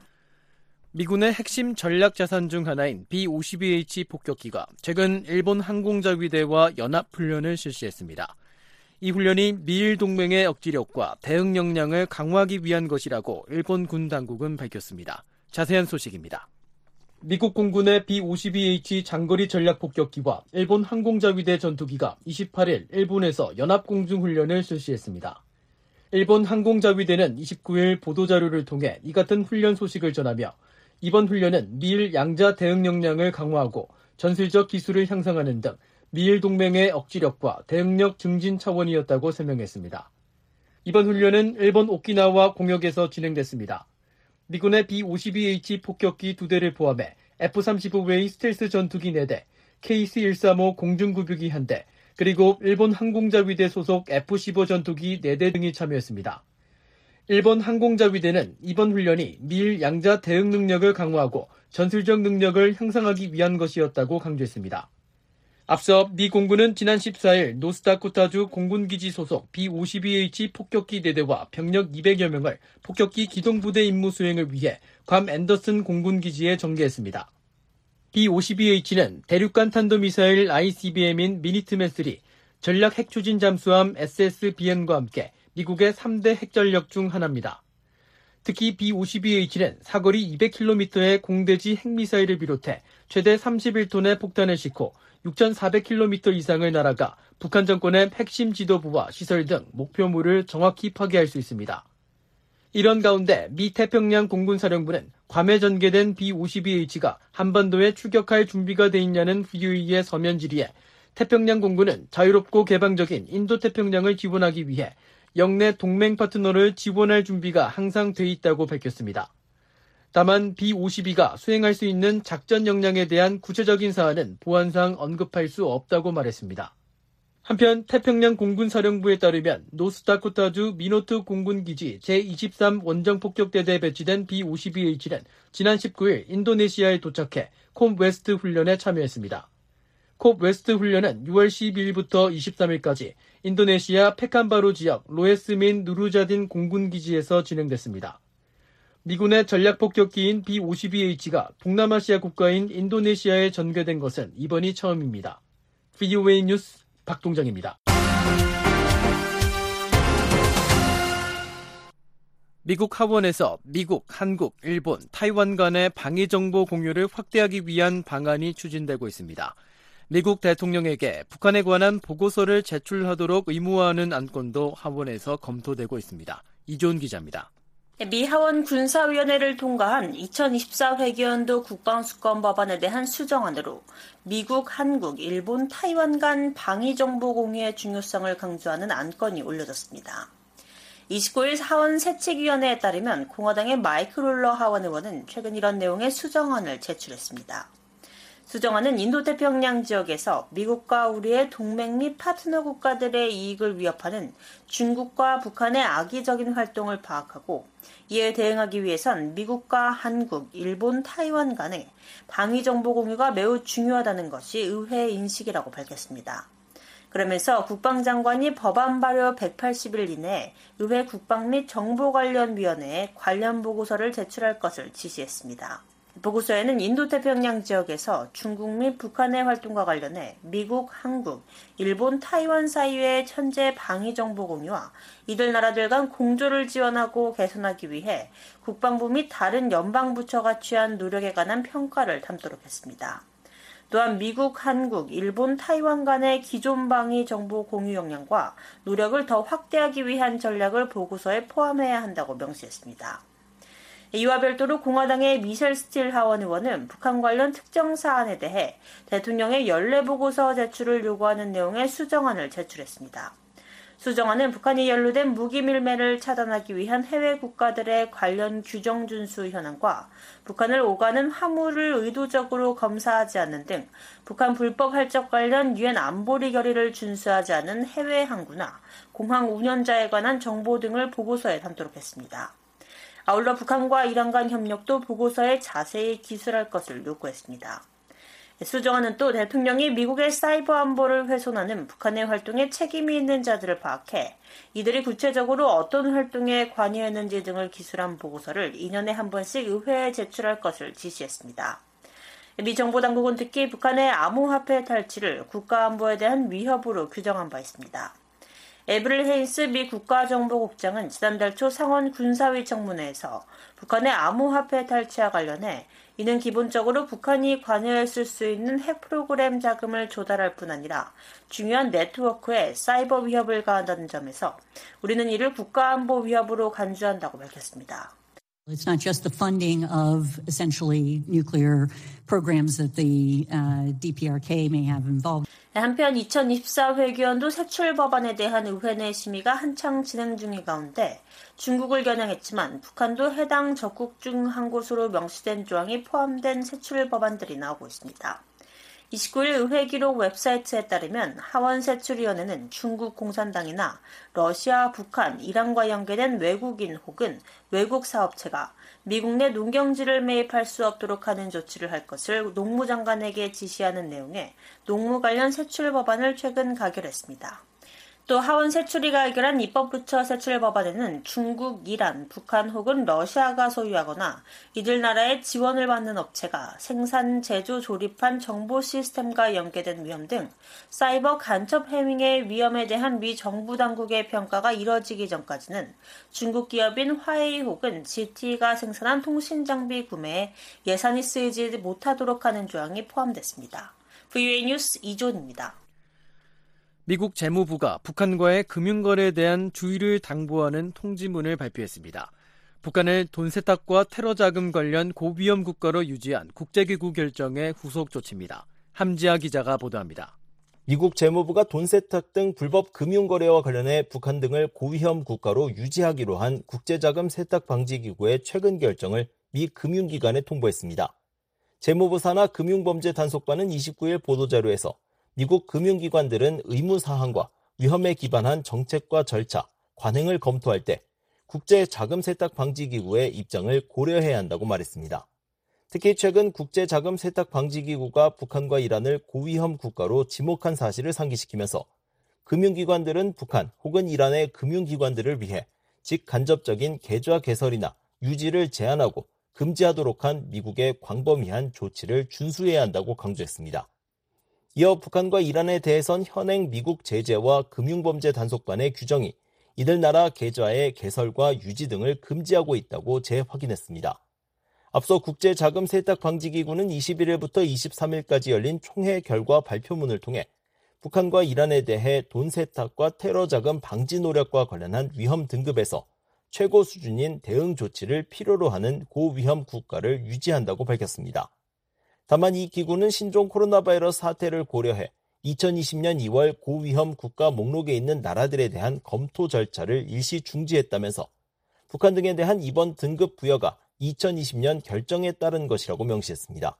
미군의 핵심 전략 자산 중 하나인 B-52H 폭격기가 최근 일본 항공자위대와 연합훈련을 실시했습니다. 이 훈련이 미일 동맹의 억지력과 대응 역량을 강화하기 위한 것이라고 일본 군 당국은 밝혔습니다. 자세한 소식입니다. 미국 공군의 B-52H 장거리 전략 폭격기와 일본 항공자위대 전투기가 28일 일본에서 연합공중훈련을 실시했습니다. 일본 항공자위대는 29일 보도자료를 통해 이 같은 훈련 소식을 전하며 이번 훈련은 미일 양자 대응 역량을 강화하고 전술적 기술을 향상하는 등 미일 동맹의 억지력과 대응력 증진 차원이었다고 설명했습니다. 이번 훈련은 일본 오키나와 공역에서 진행됐습니다. 미군의 B-52H 폭격기 두 대를 포함해 F-35 외의 스텔스 전투기 4대, KC-135 공중구비기 1대, 그리고 일본 항공자위대 소속 F-15 전투기 4대 등이 참여했습니다. 일본 항공자위대는 이번 훈련이 미일 양자 대응 능력을 강화하고 전술적 능력을 향상하기 위한 것이었다고 강조했습니다. 앞서 미 공군은 지난 14일 노스다코타주 공군기지 소속 B-52H 폭격기 4대와 병력 200여 명을 폭격기 기동부대 임무 수행을 위해 괌 앤더슨 공군기지에 전개했습니다. B-52H는 대륙간 탄도미사일 ICBM인 미니트맨3, 전략 핵추진 잠수함 SSBN과 함께 미국의 3대 핵전력 중 하나입니다. 특히 B-52H는 사거리 200km의 공대지 핵미사일을 비롯해 최대 31톤의 폭탄을 싣고 6,400km 이상을 날아가 북한 정권의 핵심 지도부와 시설 등 목표물을 정확히 파괴할 수 있습니다. 이런 가운데 미 태평양 공군사령부는 괌에 전개된 B-52H가 한반도에 출격할 준비가 돼 있냐는 VOA의 서면 질의에 태평양 공군은 자유롭고 개방적인 인도태평양을 지원하기 위해 역내 동맹 파트너를 지원할 준비가 항상 돼 있다고 밝혔습니다. 다만 B-52가 수행할 수 있는 작전 역량에 대한 구체적인 사안은 보안상 언급할 수 없다고 말했습니다. 한편 태평양 공군 사령부에 따르면 노스다코타주 미노트 공군기지 제23 원정폭격대대에 배치된 B-52H는 지난 19일 인도네시아에 도착해 콥 웨스트 훈련에 참여했습니다. 콥 웨스트 훈련은 6월 12일부터 23일까지 인도네시아 페칸바루 지역 로에스민 누르야딘 공군기지에서 진행됐습니다. 미군의 전략 폭격기인 B-52H가 동남아시아 국가인 인도네시아에 전개된 것은 이번이 처음입니다. VOA 뉴스 박동정입니다. 미국 하원에서 미국, 한국, 일본, 타이완 간의 방위 정보 공유를 확대하기 위한 방안이 추진되고 있습니다. 미국 대통령에게 북한에 관한 보고서를 제출하도록 의무화하는 안건도 하원에서 검토되고 있습니다. 이존 기자입니다. 미 하원 군사위원회를 통과한 2024 회계연도 국방수권 법안에 대한 수정안으로 미국, 한국, 일본, 타이완 간 방위정보 공유의 중요성을 강조하는 안건이 올려졌습니다. 29일 하원 세칙위원회에 따르면 공화당의 마이크 롤러 하원 의원은 최근 이런 내용의 수정안을 제출했습니다. 수정안은 인도태평양 지역에서 미국과 우리의 동맹 및 파트너 국가들의 이익을 위협하는 중국과 북한의 악의적인 활동을 파악하고 이에 대응하기 위해선 미국과 한국, 일본, 타이완 간의 방위 정보 공유가 매우 중요하다는 것이 의회 인식이라고 밝혔습니다. 그러면서 국방장관이 법안 발효 180일 이내에 의회 국방 및 정보 관련 위원회에 관련 보고서를 제출할 것을 지시했습니다. 보고서에는 인도태평양 지역에서 중국 및 북한의 활동과 관련해 미국, 한국, 일본, 타이완 사이의 현재 방위 정보 공유와 이들 나라들 간 공조를 지원하고 개선하기 위해 국방부 및 다른 연방 부처가 취한 노력에 관한 평가를 담도록 했습니다. 또한 미국, 한국, 일본, 타이완 간의 기존 방위 정보 공유 역량과 노력을 더 확대하기 위한 전략을 보고서에 포함해야 한다고 명시했습니다. 이와 별도로 공화당의 미셸 스틸 하원 의원은 북한 관련 특정 사안에 대해 대통령의 연례 보고서 제출을 요구하는 내용의 수정안을 제출했습니다. 수정안은 북한이 연루된 무기 밀매를 차단하기 위한 해외 국가들의 관련 규정 준수 현황과 북한을 오가는 화물을 의도적으로 검사하지 않는 등 북한 불법 활적 관련 유엔 안보리 결의를 준수하지 않은 해외 항구나 공항 운영자에 관한 정보 등을 보고서에 담도록 했습니다. 아울러 북한과 이란 간 협력도 보고서에 자세히 기술할 것을 요구했습니다. 수정안은 또 대통령이 미국의 사이버 안보를 훼손하는 북한의 활동에 책임이 있는 자들을 파악해 이들이 구체적으로 어떤 활동에 관여했는지 등을 기술한 보고서를 2년에 한 번씩 의회에 제출할 것을 지시했습니다. 미 정보 당국은 특히 북한의 암호화폐 탈취를 국가안보에 대한 위협으로 규정한 바 있습니다. 에브릴 헤인스 미 국가정보국장은 지난달 초 상원 군사위 청문회에서 북한의 암호화폐 탈취와 관련해 이는 기본적으로 북한이 관여했을 수 있는 핵 프로그램 자금을 조달할 뿐 아니라 중요한 네트워크에 사이버 위협을 가한다는 점에서 우리는 이를 국가안보 위협으로 간주한다고 밝혔습니다. It's not just the funding of essentially nuclear programs that the uh, DPRK may have involved. 한편 2024 회계연도 세출 법안에 대한 의회 내 심의가 한창 진행 중인 가운데 중국을 겨냥했지만 북한도 해당 적국 중 한 곳으로 명시된 조항이 포함된 세출 법안들이 나오고 있습니다. 29일 의회 기록 웹사이트에 따르면 하원세출위원회는 중국 공산당이나 러시아, 북한, 이란과 연계된 외국인 혹은 외국 사업체가 미국 내 농경지를 매입할 수 없도록 하는 조치를 할 것을 농무장관에게 지시하는 내용의 농무 관련 세출 법안을 최근 가결했습니다. 또 하원 세출위가 의결한 입법부처 세출 법안에는 중국, 이란, 북한 혹은 러시아가 소유하거나 이들 나라의 지원을 받는 업체가 생산, 제조, 조립한 정보 시스템과 연계된 위험 등 사이버 간첩 해밍의 위험에 대한 미 정부 당국의 평가가 이뤄지기 전까지는 중국 기업인 화웨이 혹은 GT가 생산한 통신 장비 구매에 예산이 쓰이지 못하도록 하는 조항이 포함됐습니다. VUA 뉴스 이존입니다. 미국 재무부가 북한과의 금융거래에 대한 주의를 당부하는 통지문을 발표했습니다. 북한을 돈 세탁과 테러 자금 관련 고위험 국가로 유지한 국제기구 결정의 후속 조치입니다. 함지아 기자가 보도합니다. 미국 재무부가 돈 세탁 등 불법 금융 거래와 관련해 북한 등을 고위험 국가로 유지하기로 한 국제자금 세탁 방지 기구의 최근 결정을 미 금융기관에 통보했습니다. 재무부 산하 금융범죄 단속반은 29일 보도자료에서 미국 금융기관들은 의무사항과 위험에 기반한 정책과 절차, 관행을 검토할 때 국제자금세탁방지기구의 입장을 고려해야 한다고 말했습니다. 특히 최근 국제자금세탁방지기구가 북한과 이란을 고위험 국가로 지목한 사실을 상기시키면서 금융기관들은 북한 혹은 이란의 금융기관들을 위해 직간접적인 계좌 개설이나 유지를 제한하고 금지하도록 한 미국의 광범위한 조치를 준수해야 한다고 강조했습니다. 이어 북한과 이란에 대해선 현행 미국 제재와 금융범죄 단속반의 규정이 이들 나라 계좌의 개설과 유지 등을 금지하고 있다고 재확인했습니다. 앞서 국제자금세탁방지기구는 21일부터 23일까지 열린 총회 결과 발표문을 통해 북한과 이란에 대해 돈 세탁과 테러 자금 방지 노력과 관련한 위험 등급에서 최고 수준인 대응 조치를 필요로 하는 고위험 국가를 유지한다고 밝혔습니다. 다만 이 기구는 신종 코로나 바이러스 사태를 고려해 2020년 2월 고위험 국가 목록에 있는 나라들에 대한 검토 절차를 일시 중지했다면서 북한 등에 대한 이번 등급 부여가 2020년 결정에 따른 것이라고 명시했습니다.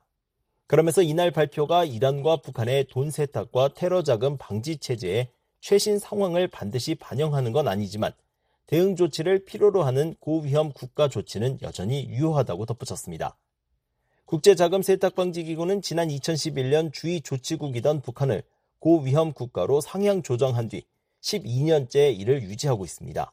그러면서 이날 발표가 이란과 북한의 돈 세탁과 테러 자금 방지 체제의 최신 상황을 반드시 반영하는 건 아니지만 대응 조치를 필요로 하는 고위험 국가 조치는 여전히 유효하다고 덧붙였습니다. 국제자금 세탁방지기구는 지난 2011년 주의 조치국이던 북한을 고위험 국가로 상향 조정한 뒤 12년째 이를 유지하고 있습니다.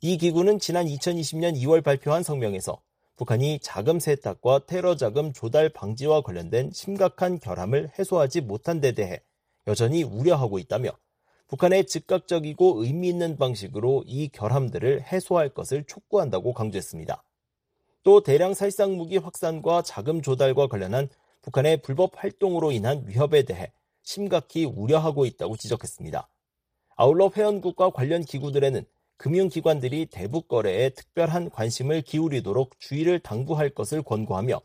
이 기구는 지난 2020년 2월 발표한 성명에서 북한이 자금 세탁과 테러 자금 조달 방지와 관련된 심각한 결함을 해소하지 못한 데 대해 여전히 우려하고 있다며 북한의 즉각적이고 의미 있는 방식으로 이 결함들을 해소할 것을 촉구한다고 강조했습니다. 또 대량 살상 무기 확산과 자금 조달과 관련한 북한의 불법 활동으로 인한 위협에 대해 심각히 우려하고 있다고 지적했습니다. 아울러 회원국과 관련 기구들에는 금융기관들이 대북 거래에 특별한 관심을 기울이도록 주의를 당부할 것을 권고하며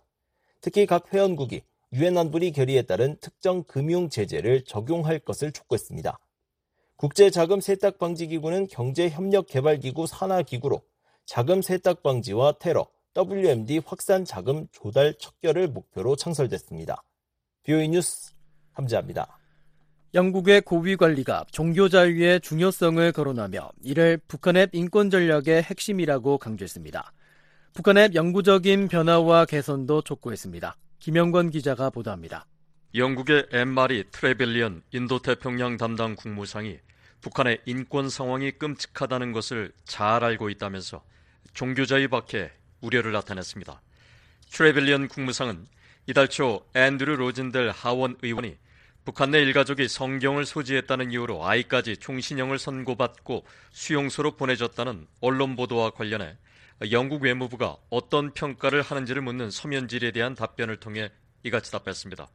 특히 각 회원국이 유엔 안보리 결의에 따른 특정 금융 제재를 적용할 것을 촉구했습니다. 국제자금 세탁 방지 기구는 경제협력 개발 기구 산하 기구로 자금 세탁 방지와 테러, WMD 확산 자금 조달 척결을 목표로 창설됐습니다. 비오이 뉴스 함재합니다. 영국의 고위 관리가 종교 자유의 중요성을 거론하며 이를 북한의 인권 전략의 핵심이라고 강조했습니다. 북한의 영구적인 변화와 개선도 촉구했습니다. 김영권 기자가 보도합니다. 영국의 엠마리 트레벨리언 인도태평양 담당 국무상이 북한의 인권 상황이 끔찍하다는 것을 잘 알고 있다면서 종교자유 밖에 우려를 나타냈습니다. 트레벨리언 국무상은 이달 초 앤드류 로진델 하원 의원이 북한 내 일가족이 성경을 소지했다는 이유로 아이까지 총신형을 선고받고 수용소로 보내졌다는 언론 보도와 관련해 영국 외무부가 어떤 평가를 하는지를 묻는 서면 질에 대한 답변을 통해 이같이 답했습니다.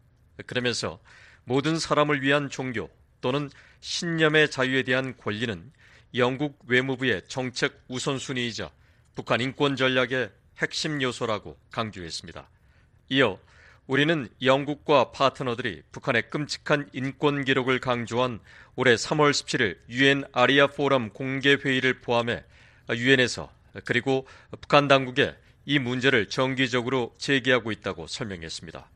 그러면서 모든 사람을 위한 종교 또는 신념의 자유에 대한 권리는 영국 외무부의 정책 우선순위이자 북한 인권 전략의 핵심 요소라고 강조했습니다. 이어 우리는 영국과 파트너들이 북한의 끔찍한 인권 기록을 강조한 올해 3월 17일 유엔 아리아 포럼 공개 회의를 포함해 유엔에서 그리고 북한 당국에 이 문제를 정기적으로 제기하고 있다고 설명했습니다.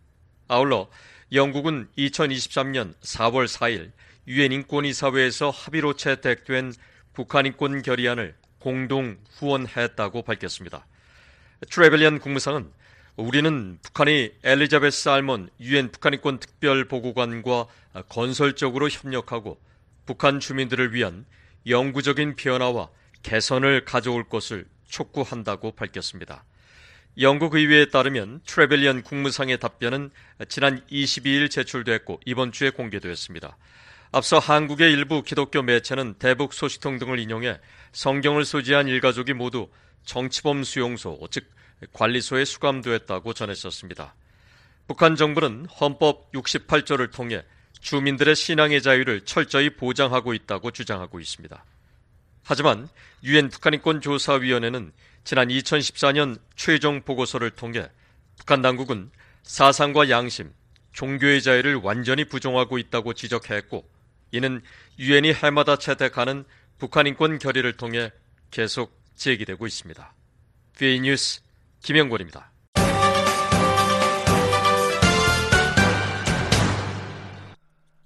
아울러 영국은 2023년 4월 4일 유엔 인권이사회에서 합의로 채택된 북한 인권 결의안을 공동 후원했다고 밝혔습니다. 트레벨리안 국무상은 우리는 북한이 엘리자베스 알몬 유엔 북한인권 특별보고관과 건설적으로 협력하고 북한 주민들을 위한 영구적인 변화와 개선을 가져올 것을 촉구한다고 밝혔습니다. 영국 의회에 따르면 트레벨리언 국무상의 답변은 지난 22일 제출됐고 이번 주에 공개되었습니다. 앞서 한국의 일부 기독교 매체는 대북 소식통 등을 인용해 성경을 소지한 일가족이 모두 정치범 수용소, 즉 관리소에 수감되었다고 전했었습니다. 북한 정부는 헌법 68조를 통해 주민들의 신앙의 자유를 철저히 보장하고 있다고 주장하고 있습니다. 하지만 유엔 북한인권 조사위원회는 지난 2014년 최종 보고서를 통해 북한 당국은 사상과 양심, 종교의 자유를 완전히 부정하고 있다고 지적했고 이는 유엔이 해마다 채택하는 북한 인권 결의를 통해 계속 제기되고 있습니다. VA 뉴스 김영권입니다.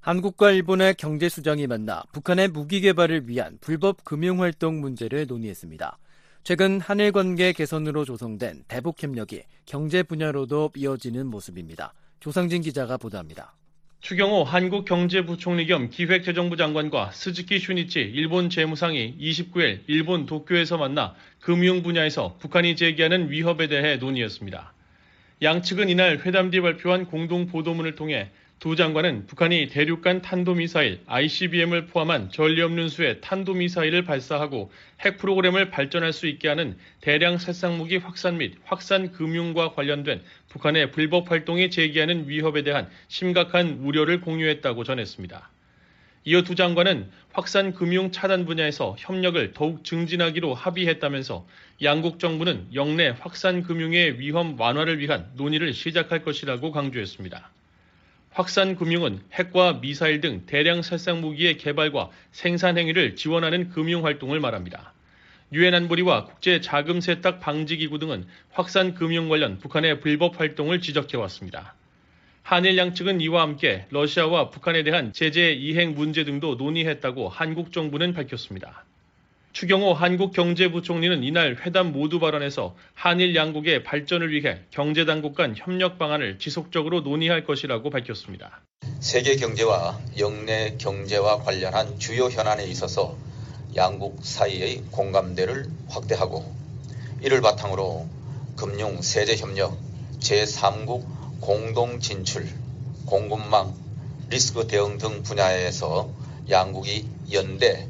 한국과 일본의 경제 수장이 만나 북한의 무기 개발을 위한 불법 금융 활동 문제를 논의했습니다. 최근 한일 관계 개선으로 조성된 대북 협력이 경제 분야로도 이어지는 모습입니다. 조상진 기자가 보도합니다. 추경호 한국경제부총리 겸 기획재정부 장관과 스즈키 슈니치 일본 재무상이 29일 일본 도쿄에서 만나 금융 분야에서 북한이 제기하는 위협에 대해 논의했습니다. 양측은 이날 회담 뒤 발표한 공동 보도문을 통해 두 장관은 북한이 대륙간 탄도미사일 ICBM을 포함한 전례 없는 수의 탄도미사일을 발사하고 핵 프로그램을 발전할 수 있게 하는 대량 살상무기 확산 및 확산 금융과 관련된 북한의 불법 활동이 제기하는 위협에 대한 심각한 우려를 공유했다고 전했습니다. 이어 두 장관은 확산 금융 차단 분야에서 협력을 더욱 증진하기로 합의했다면서 양국 정부는 영내 확산 금융의 위험 완화를 위한 논의를 시작할 것이라고 강조했습니다. 확산 금융은 핵과 미사일 등 대량 살상 무기의 개발과 생산 행위를 지원하는 금융 활동을 말합니다. 유엔 안보리와 국제 자금 세탁 방지 기구 등은 확산 금융 관련 북한의 불법 활동을 지적해 왔습니다. 한일 양측은 이와 함께 러시아와 북한에 대한 제재 이행 문제 등도 논의했다고 한국 정부는 밝혔습니다. 추경호 한국경제부총리는 이날 회담 모두 발언에서 한일 양국의 발전을 위해 경제당국 간 협력 방안을 지속적으로 논의할 것이라고 밝혔습니다. 세계 경제와 영내 경제와 관련한 주요 현안에 있어서 양국 사이의 공감대를 확대하고 이를 바탕으로 금융 세제 협력, 제3국 공동 진출, 공급망, 리스크 대응 등 분야에서 양국이 연대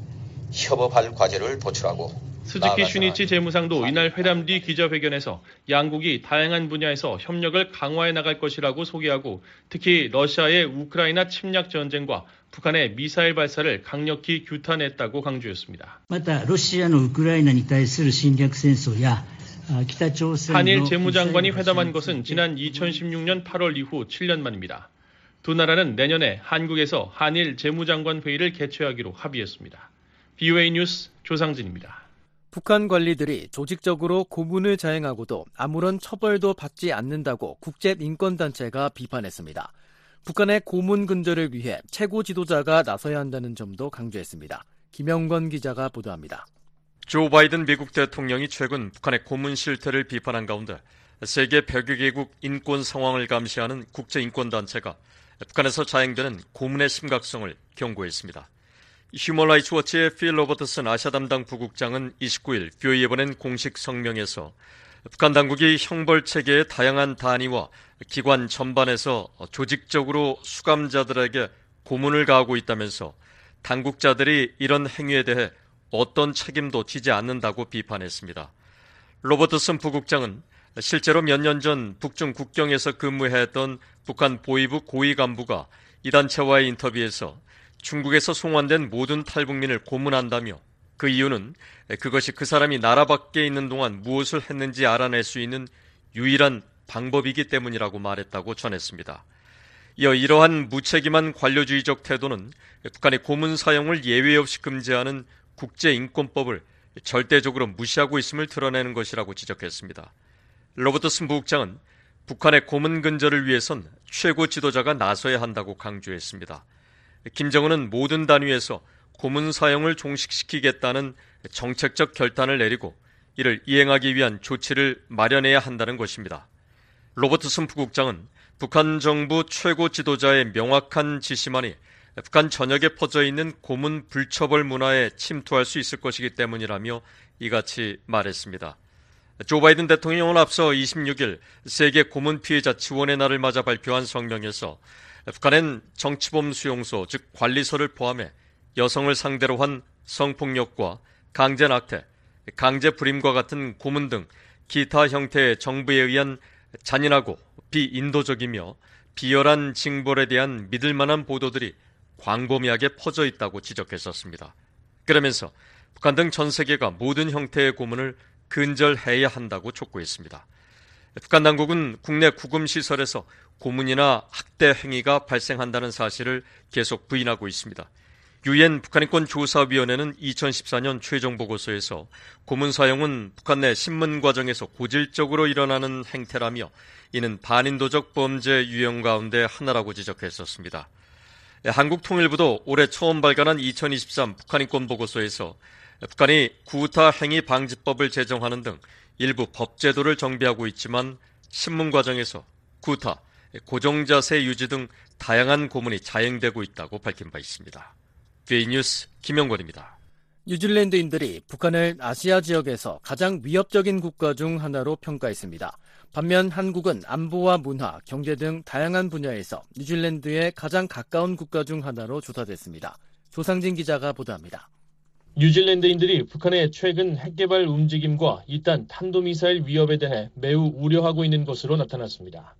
협업할 과제를 도출하고 스즈키 슌이치 재무상도 이날 회담 뒤 기자회견에서 양국이 다양한 분야에서 협력을 강화해 나갈 것이라고 소개하고 특히 러시아의 우크라이나 침략 전쟁과 북한의 미사일 발사를 강력히 규탄했다고 강조했습니다. 한일 재무장관이 회담한 것은 지난 2016년 8월 이후 7년 만입니다. 두 나라는 내년에 한국에서 한일 재무장관 회의를 개최하기로 합의했습니다. BOA 뉴스 조상진입니다. 북한 관리들이 조직적으로 고문을 자행하고도 아무런 처벌도 받지 않는다고 국제인권단체가 비판했습니다. 북한의 고문 근절을 위해 최고 지도자가 나서야 한다는 점도 강조했습니다. 김영건 기자가 보도합니다. 조 바이든 미국 대통령이 최근 북한의 고문 실태를 비판한 가운데 세계 100여 개국 인권 상황을 감시하는 국제인권단체가 북한에서 자행되는 고문의 심각성을 경고했습니다. 휴먼라이츠 워치의 필 로버트슨 아시아 담당 부국장은 29일 교회에 보낸 공식 성명에서 북한 당국이 형벌 체계의 다양한 단위와 기관 전반에서 조직적으로 수감자들에게 고문을 가하고 있다면서 당국자들이 이런 행위에 대해 어떤 책임도 지지 않는다고 비판했습니다. 로버트슨 부국장은 실제로 몇 년 전 북중 국경에서 근무했던 북한 보위부 고위 간부가 이 단체와의 인터뷰에서 중국에서 송환된 모든 탈북민을 고문한다며 그 이유는 그것이 그 사람이 나라 밖에 있는 동안 무엇을 했는지 알아낼 수 있는 유일한 방법이기 때문이라고 말했다고 전했습니다. 이어 이러한 무책임한 관료주의적 태도는 북한의 고문 사용을 예외 없이 금지하는 국제인권법을 절대적으로 무시하고 있음을 드러내는 것이라고 지적했습니다. 로버트슨 부국장은 북한의 고문 근절을 위해선 최고 지도자가 나서야 한다고 강조했습니다. 김정은은 모든 단위에서 고문 사용을 종식시키겠다는 정책적 결단을 내리고 이를 이행하기 위한 조치를 마련해야 한다는 것입니다. 로버트슨 부국장은 북한 정부 최고 지도자의 명확한 지시만이 북한 전역에 퍼져 있는 고문 불처벌 문화에 침투할 수 있을 것이기 때문이라며 이같이 말했습니다. 조 바이든 대통령은 앞서 26일 세계 고문 피해자 지원의 날을 맞아 발표한 성명에서 북한은 정치범 수용소, 즉 관리소를 포함해 여성을 상대로 한 성폭력과 강제 낙태, 강제 불임과 같은 고문 등 기타 형태의 정부에 의한 잔인하고 비인도적이며 비열한 징벌에 대한 믿을 만한 보도들이 광범위하게 퍼져 있다고 지적했었습니다. 그러면서 북한 등 전 세계가 모든 형태의 고문을 근절해야 한다고 촉구했습니다. 북한 당국은 국내 구금 시설에서 고문이나 학대 행위가 발생한다는 사실을 계속 부인하고 있습니다. 유엔 북한인권 조사위원회는 2014년 최종 보고서에서 고문 사용은 북한 내 신문 과정에서 고질적으로 일어나는 행태라며 이는 반인도적 범죄 유형 가운데 하나라고 지적했었습니다. 한국통일부도 올해 처음 발간한 2023 북한인권 보고서에서 북한이 구타 행위 방지법을 제정하는 등 일부 법제도를 정비하고 있지만 신문 과정에서 구타, 고정자세 유지 등 다양한 고문이 자행되고 있다고 밝힌 바 있습니다. V뉴스 김영권입니다. 뉴질랜드인들이 북한을 아시아 지역에서 가장 위협적인 국가 중 하나로 평가했습니다. 반면 한국은 안보와 문화, 경제 등 다양한 분야에서 뉴질랜드의 가장 가까운 국가 중 하나로 조사됐습니다. 조상진 기자가 보도합니다. 뉴질랜드인들이 북한의 최근 핵개발 움직임과 이딴 탄도미사일 위협에 대해 매우 우려하고 있는 것으로 나타났습니다.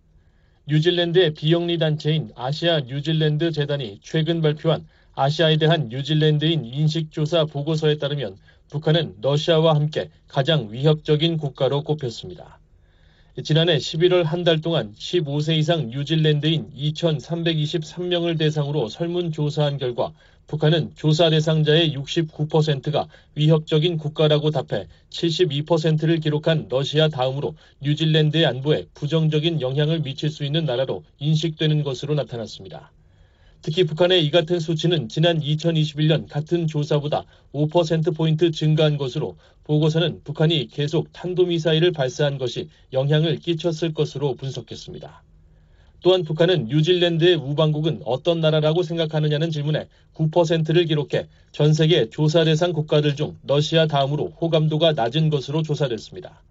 뉴질랜드의 비영리 단체인 아시아 뉴질랜드 재단이 최근 발표한 아시아에 대한 뉴질랜드인 인식조사 보고서에 따르면 북한은 러시아와 함께 가장 위협적인 국가로 꼽혔습니다. 지난해 11월 한 달 동안 15세 이상 뉴질랜드인 2,323명을 대상으로 설문조사한 결과 북한은 조사 대상자의 69%가 위협적인 국가라고 답해 72%를 기록한 러시아 다음으로 뉴질랜드의 안보에 부정적인 영향을 미칠 수 있는 나라로 인식되는 것으로 나타났습니다. 특히 북한의 이 같은 수치는 지난 2021년 같은 조사보다 5%포인트 증가한 것으로 보고서는 북한이 계속 탄도미사일을 발사한 것이 영향을 끼쳤을 것으로 분석했습니다. 또한 북한은 뉴질랜드의 우방국은 어떤 나라라고 생각하느냐는 질문에 9%를 기록해 전 세계 조사 대상 국가들 중 러시아 다음으로 호감도가 낮은 것으로 조사됐습니다.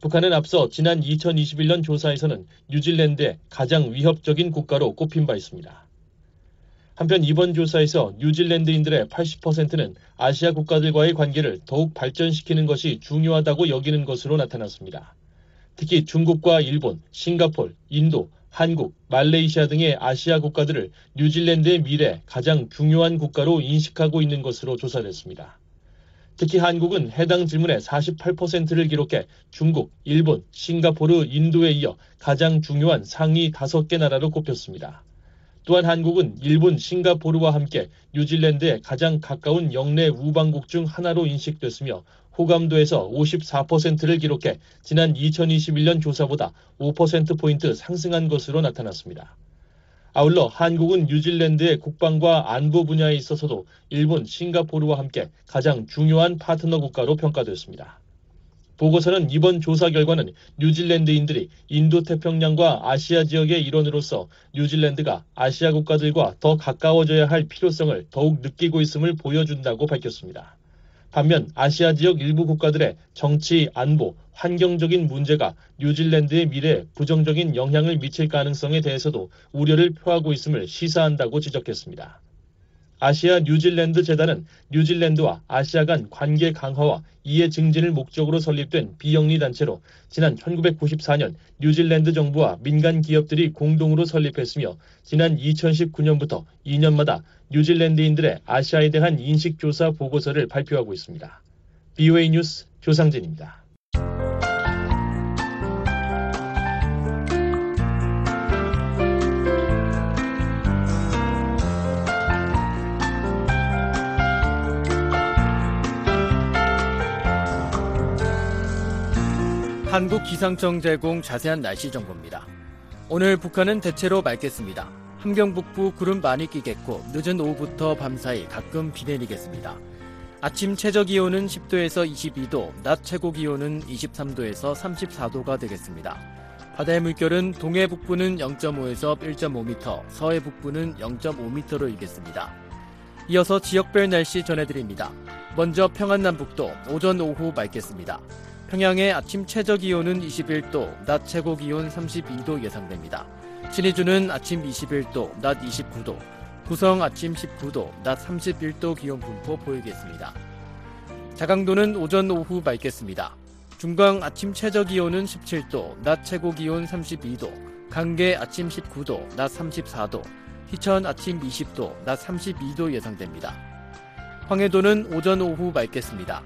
북한은 앞서 지난 2021년 조사에서는 뉴질랜드의 가장 위협적인 국가로 꼽힌 바 있습니다. 한편 이번 조사에서 뉴질랜드인들의 80%는 아시아 국가들과의 관계를 더욱 발전시키는 것이 중요하다고 여기는 것으로 나타났습니다. 특히 중국과 일본, 싱가폴, 인도, 한국, 말레이시아 등의 아시아 국가들을 뉴질랜드의 미래 가장 중요한 국가로 인식하고 있는 것으로 조사됐습니다. 특히 한국은 해당 질문의 48%를 기록해 중국, 일본, 싱가포르, 인도에 이어 가장 중요한 상위 5개 나라로 꼽혔습니다. 또한 한국은 일본, 싱가포르와 함께 뉴질랜드에 가장 가까운 영내 우방국 중 하나로 인식됐으며 호감도에서 54%를 기록해 지난 2021년 조사보다 5%포인트 상승한 것으로 나타났습니다. 아울러 한국은 뉴질랜드의 국방과 안보 분야에 있어서도 일본, 싱가포르와 함께 가장 중요한 파트너 국가로 평가됐습니다. 보고서는 이번 조사 결과는 뉴질랜드인들이 인도 태평양과 아시아 지역의 일원으로서 뉴질랜드가 아시아 국가들과 더 가까워져야 할 필요성을 더욱 느끼고 있음을 보여준다고 밝혔습니다. 반면 아시아 지역 일부 국가들의 정치, 안보, 환경적인 문제가 뉴질랜드의 미래에 부정적인 영향을 미칠 가능성에 대해서도 우려를 표하고 있음을 시사한다고 지적했습니다. 아시아 뉴질랜드 재단은 뉴질랜드와 아시아 간 관계 강화와 이해 증진을 목적으로 설립된 비영리 단체로 지난 1994년 뉴질랜드 정부와 민간 기업들이 공동으로 설립했으며 지난 2019년부터 2년마다 뉴질랜드인들의 아시아에 대한 인식조사 보고서를 발표하고 있습니다. BOA 뉴스 조상진입니다. 한국 기상청 제공 자세한 날씨 정보입니다. 오늘 북한은 대체로 맑겠습니다. 함경 북부 구름 많이 끼겠고 늦은 오후부터 밤사이 가끔 비 내리겠습니다. 아침 최저 기온은 10도에서 22도, 낮 최고 기온은 23도에서 34도가 되겠습니다. 바다의 물결은 동해 북부는 0.5에서 1.5m, 서해 북부는 0.5m로 일겠습니다. 이어서 지역별 날씨 전해드립니다. 먼저 평안남북도 오전 오후 맑겠습니다. 평양의 아침 최저 기온은 21도, 낮 최고 기온 32도 예상됩니다. 신의주는 아침 21도, 낮 29도, 구성 아침 19도, 낮 31도 기온 분포 보이겠습니다. 자강도는 오전 오후 맑겠습니다. 중광 아침 최저 기온은 17도, 낮 최고 기온 32도, 강계 아침 19도, 낮 34도, 희천 아침 20도, 낮 32도 예상됩니다. 황해도는 오전 오후 맑겠습니다.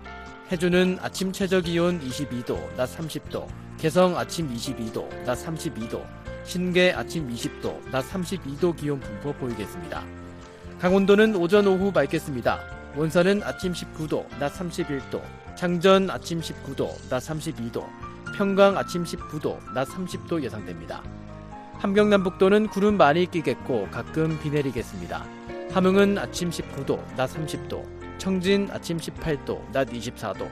해주는 아침 최저 기온 22도, 낮 30도, 개성 아침 22도, 낮 32도, 신계 아침 20도, 낮 32도 기온 분포 보이겠습니다. 강원도는 오전 오후 맑겠습니다. 원산은 아침 19도, 낮 31도, 창전 아침 19도, 낮 32도, 평강 아침 19도, 낮 30도 예상됩니다. 함경남북도는 구름 많이 끼겠고 가끔 비 내리겠습니다. 함흥은 아침 19도, 낮 30도, 청진 아침 18도, 낮 24도,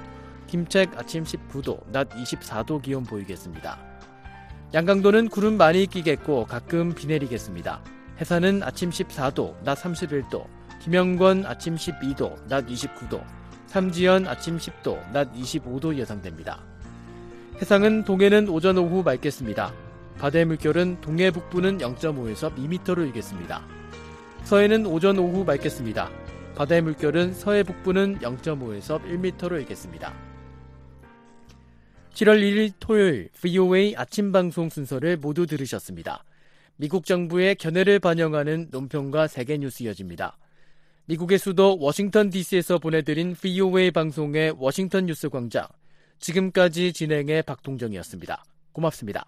김책 아침 19도, 낮 24도 기온 보이겠습니다. 양강도는 구름 많이 끼겠고 가끔 비 내리겠습니다. 해산은 아침 14도, 낮 31도, 김영권 아침 12도, 낮 29도, 삼지연 아침 10도, 낮 25도 예상됩니다. 해상은 동해는 오전 오후 맑겠습니다. 바다의 물결은 동해 북부는 0.5에서 2m로 일겠습니다. 서해는 오전 오후 맑겠습니다. 바다의 물결은 서해 북부는 0.5에서 1m로 일겠습니다. 7월 1일 토요일 VOA 아침 방송 순서를 모두 들으셨습니다. 미국 정부의 견해를 반영하는 논평과 세계 뉴스 이어집니다. 미국의 수도 워싱턴 DC에서 보내드린 VOA 방송의 워싱턴 뉴스 광장. 지금까지 진행의 박동정이었습니다. 고맙습니다.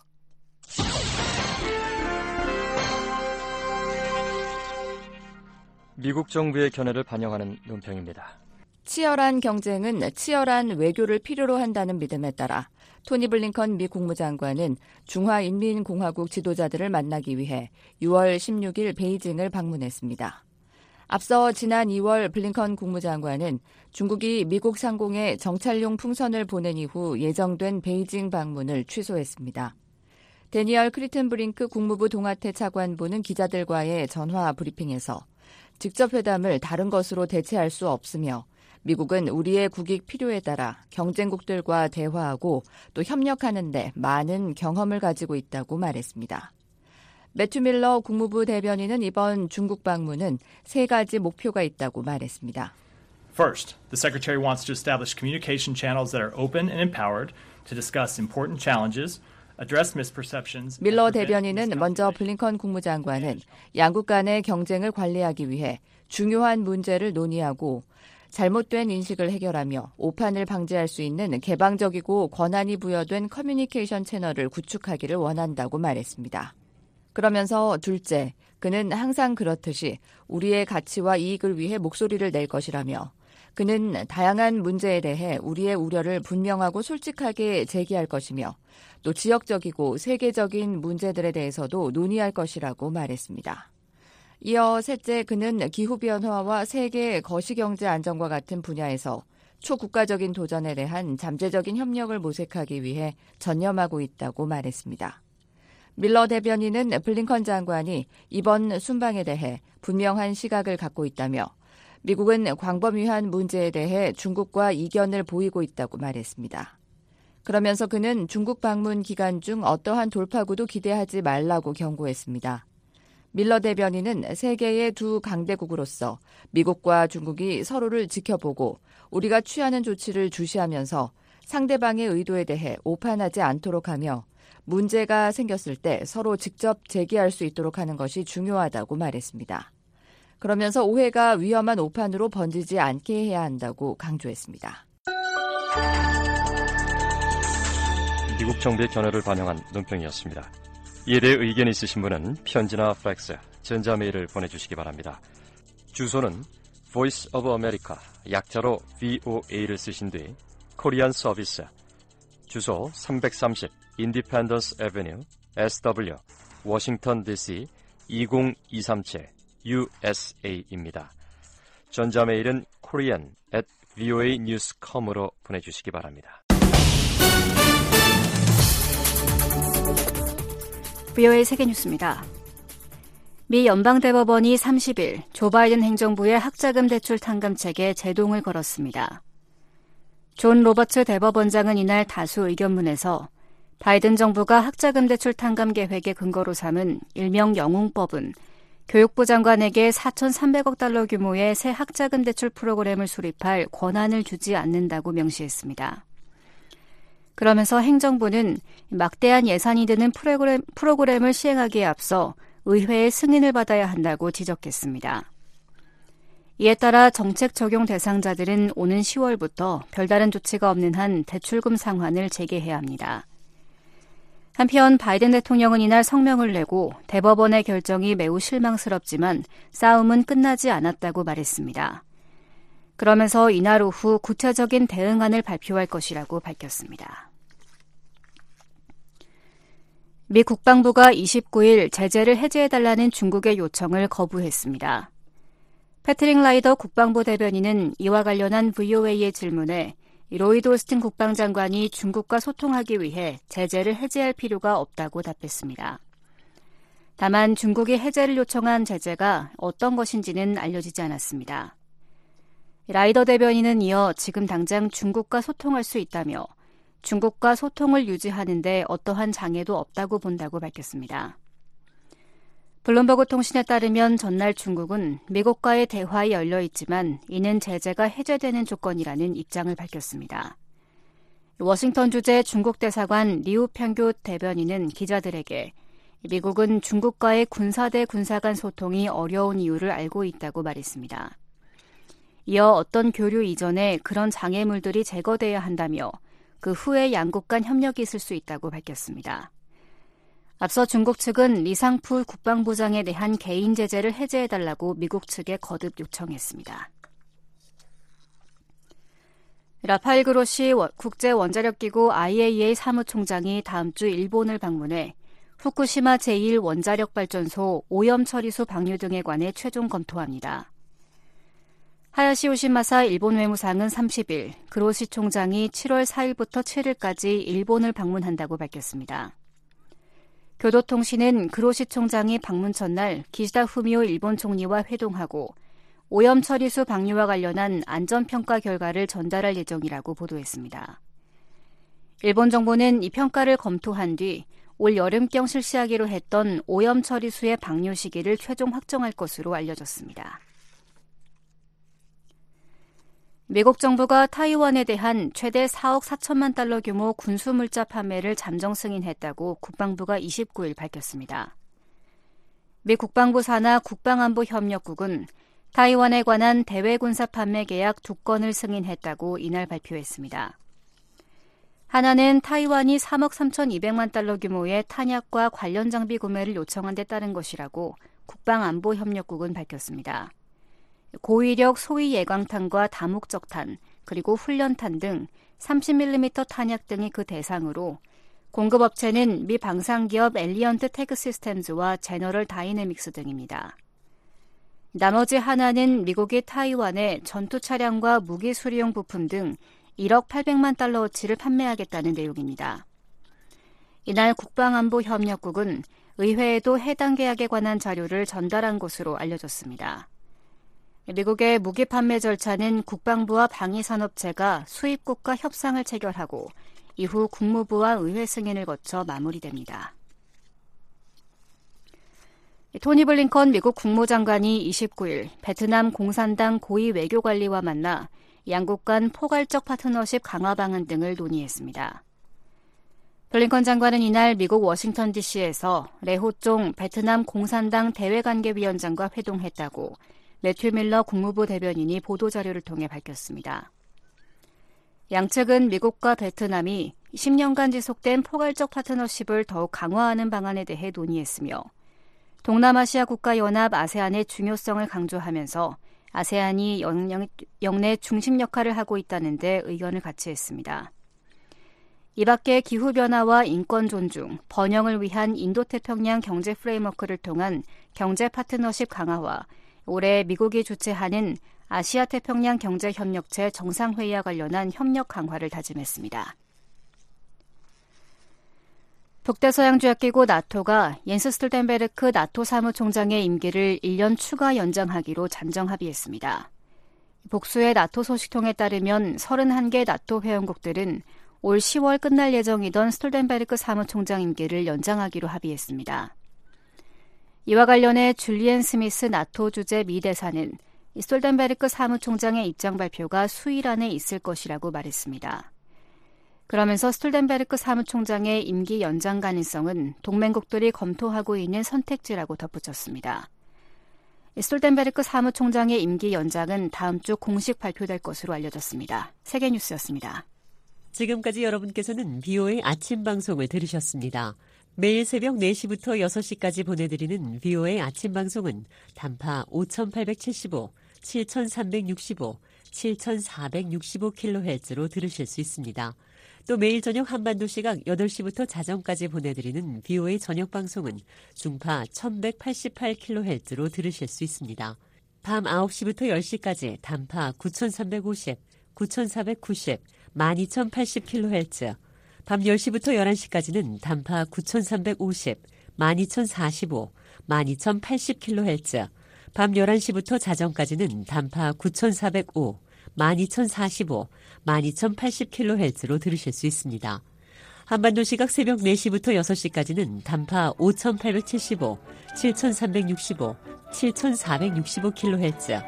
미국 정부의 견해를 반영하는 논평입니다. 치열한 경쟁은 치열한 외교를 필요로 한다는 믿음에 따라 토니 블링컨 미 국무장관은 중화인민공화국 지도자들을 만나기 위해 6월 16일 베이징을 방문했습니다. 앞서 지난 2월 블링컨 국무장관은 중국이 미국 상공에 정찰용 풍선을 보낸 이후 예정된 베이징 방문을 취소했습니다. 대니얼 크리튼브링크 국무부 동아태 차관보는 기자들과의 전화 브리핑에서 직접 회담을 다른 것으로 대체할 수 없으며 미국은 우리의 국익 필요에 따라 경쟁국들과 대화하고 또 협력하는데 많은 경험을 가지고 있다고 말했습니다. 매튜 밀러 국무부 대변인은 이번 중국 방문은 세 가지 목표가 있다고 말했습니다. First, the Secretary wants to establish communication channels that are open and empowered to discuss important challenges, address misperceptions. 밀러 대변인은 먼저 블링컨 국무장관은 양국 간의 경쟁을 관리하기 위해 중요한 문제를 논의하고 잘못된 인식을 해결하며 오판을 방지할 수 있는 개방적이고 권한이 부여된 커뮤니케이션 채널을 구축하기를 원한다고 말했습니다. 그러면서 둘째, 그는 항상 그렇듯이 우리의 가치와 이익을 위해 목소리를 낼 것이라며 그는 다양한 문제에 대해 우리의 우려를 분명하고 솔직하게 제기할 것이며 또 지역적이고 세계적인 문제들에 대해서도 논의할 것이라고 말했습니다. 이어 셋째 그는 기후변화와 세계 거시경제 안정과 같은 분야에서 초국가적인 도전에 대한 잠재적인 협력을 모색하기 위해 전념하고 있다고 말했습니다. 밀러 대변인은 블링컨 장관이 이번 순방에 대해 분명한 시각을 갖고 있다며 미국은 광범위한 문제에 대해 중국과 이견을 보이고 있다고 말했습니다. 그러면서 그는 중국 방문 기간 중 어떠한 돌파구도 기대하지 말라고 경고했습니다. 밀러 대변인은 세계의 두 강대국으로서 미국과 중국이 서로를 지켜보고 우리가 취하는 조치를 주시하면서 상대방의 의도에 대해 오판하지 않도록 하며 문제가 생겼을 때 서로 직접 제기할 수 있도록 하는 것이 중요하다고 말했습니다. 그러면서 오해가 위험한 오판으로 번지지 않게 해야 한다고 강조했습니다. 미국 정부의 견해를 반영한 논평이었습니다. 이에 대해 의견이 있으신 분은 편지나 팩스, 전자메일을 보내주시기 바랍니다. 주소는 Voice of America, 약자로 VOA를 쓰신 뒤 Korean Service, 주소 330 Independence Avenue SW 워싱턴 DC 20237 USA입니다. 전자메일은 korean at voanews.com으로 보내주시기 바랍니다. VOA 세계뉴스입니다. 미 연방대법원이 30일 조 바이든 행정부의 학자금 대출 탕감책에 제동을 걸었습니다. 존 로버츠 대법원장은 이날 다수 의견문에서 바이든 정부가 학자금 대출 탕감 계획의 근거로 삼은 일명 영웅법은 교육부 장관에게 4,300억 달러 규모의 새 학자금 대출 프로그램을 수립할 권한을 주지 않는다고 명시했습니다. 그러면서 행정부는 막대한 예산이 드는 프로그램, 프로그램을 시행하기에 앞서 의회의 승인을 받아야 한다고 지적했습니다. 이에 따라 정책 적용 대상자들은 오는 10월부터 별다른 조치가 없는 한 대출금 상환을 재개해야 합니다. 한편 바이든 대통령은 이날 성명을 내고 대법원의 결정이 매우 실망스럽지만 싸움은 끝나지 않았다고 말했습니다. 그러면서 이날 오후 구체적인 대응안을 발표할 것이라고 밝혔습니다. 미 국방부가 29일 제재를 해제해달라는 중국의 요청을 거부했습니다. 패트릭 라이더 국방부 대변인은 이와 관련한 VOA의 질문에 로이드 오스틴 국방장관이 중국과 소통하기 위해 제재를 해제할 필요가 없다고 답했습니다. 다만 중국이 해제를 요청한 제재가 어떤 것인지는 알려지지 않았습니다. 라이더 대변인은 이어 지금 당장 중국과 소통할 수 있다며 중국과 소통을 유지하는데 어떠한 장애도 없다고 본다고 밝혔습니다. 블룸버그 통신에 따르면 전날 중국은 미국과의 대화에 열려 있지만 이는 제재가 해제되는 조건이라는 입장을 밝혔습니다. 워싱턴 주재 중국 대사관 리우 평교 대변인은 기자들에게 미국은 중국과의 군사 대 군사 간 소통이 어려운 이유를 알고 있다고 말했습니다. 이어 어떤 교류 이전에 그런 장애물들이 제거돼야 한다며 그 후에 양국 간 협력이 있을 수 있다고 밝혔습니다. 앞서 중국 측은 리상풀 국방부장에 대한 개인 제재를 해제해달라고 미국 측에 거듭 요청했습니다. 라파엘 그로시 국제원자력기구 IAEA 사무총장이 다음 주 일본을 방문해 후쿠시마 제1 원자력 발전소 오염 처리소 방류 등에 관해 최종 검토합니다. 하야시 오시마사 일본 외무상은 30일 그로시 총장이 7월 4일부터 7일까지 일본을 방문한다고 밝혔습니다. 교도통신은 그로시 총장이 방문 첫날 기시다 후미오 일본 총리와 회동하고 오염 처리수 방류와 관련한 안전평가 결과를 전달할 예정이라고 보도했습니다. 일본 정부는 이 평가를 검토한 뒤 올 여름경 실시하기로 했던 오염 처리수의 방류 시기를 최종 확정할 것으로 알려졌습니다. 미국 정부가 타이완에 대한 최대 4억 4천만 달러 규모 군수물자 판매를 잠정 승인했다고 국방부가 29일 밝혔습니다. 미 국방부 산하 국방안보협력국은 타이완에 관한 대외 군사 판매 계약 두 건을 승인했다고 이날 발표했습니다. 하나는 타이완이 3억 3,200만 달러 규모의 탄약과 관련 장비 구매를 요청한 데 따른 것이라고 국방안보협력국은 밝혔습니다. 고위력 소위 예광탄과 다목적탄, 그리고 훈련탄 등 30mm 탄약 등이 그 대상으로 공급업체는 미 방산기업 엘리언트 테크 시스템즈와 제너럴 다이내믹스 등입니다. 나머지 하나는 미국이 타이완에 전투 차량과 무기 수리용 부품 등 1억 800만 달러어치를 판매하겠다는 내용입니다. 이날 국방안보협력국은 의회에도 해당 계약에 관한 자료를 전달한 것으로 알려졌습니다. 미국의 무기 판매 절차는 국방부와 방위산업체가 수입국과 협상을 체결하고 이후 국무부와 의회 승인을 거쳐 마무리됩니다. 토니 블링컨 미국 국무장관이 29일 베트남 공산당 고위 외교관리와 만나 양국 간 포괄적 파트너십 강화 방안 등을 논의했습니다. 블링컨 장관은 이날 미국 워싱턴 DC에서 레호종 베트남 공산당 대외관계위원장과 회동했다고 매튜 밀러 국무부 대변인이 보도자료를 통해 밝혔습니다. 양측은 미국과 베트남이 10년간 지속된 포괄적 파트너십을 더욱 강화하는 방안에 대해 논의했으며 동남아시아 국가연합 아세안의 중요성을 강조하면서 아세안이 영내 중심 역할을 하고 있다는 데 의견을 같이 했습니다. 이 밖에 기후변화와 인권 존중, 번영을 위한 인도태평양 경제 프레임워크를 통한 경제 파트너십 강화와 올해 미국이 주최하는 아시아 태평양 경제 협력체 정상회의와 관련한 협력 강화를 다짐했습니다. 북대서양 조약기구 나토가 옌스 스톨텐베르크 나토 사무총장의 임기를 1년 추가 연장하기로 잠정 합의했습니다. 복수의 나토 소식통에 따르면 31개 나토 회원국들은 올 10월 끝날 예정이던 스톨텐베르크 사무총장 임기를 연장하기로 합의했습니다. 이와 관련해 줄리엔 스미스 나토 주재 미 대사는 스톨텐베르크 사무총장의 입장 발표가 수일 안에 있을 것이라고 말했습니다. 그러면서 스톨텐베르크 사무총장의 임기 연장 가능성은 동맹국들이 검토하고 있는 선택지라고 덧붙였습니다. 스톨텐베르크 사무총장의 임기 연장은 다음 주 공식 발표될 것으로 알려졌습니다. 세계뉴스였습니다. 지금까지 여러분께서는 VOA 아침 방송을 들으셨습니다. 매일 새벽 4시부터 6시까지 보내드리는 비오의 아침 방송은 단파 5875, 7365, 7465kHz로 들으실 수 있습니다. 또 매일 저녁 한반도 시각 8시부터 자정까지 보내드리는 비오의 저녁 방송은 중파 1188kHz로 들으실 수 있습니다. 밤 9시부터 10시까지 단파 9350, 9490, 12080kHz, 밤 10시부터 11시까지는 단파 9350, 12045, 12080kHz, 밤 11시부터 자정까지는 단파 9405, 12045, 12080kHz로 들으실 수 있습니다. 한반도 시각 새벽 4시부터 6시까지는 단파 5875, 7365, 7465kHz,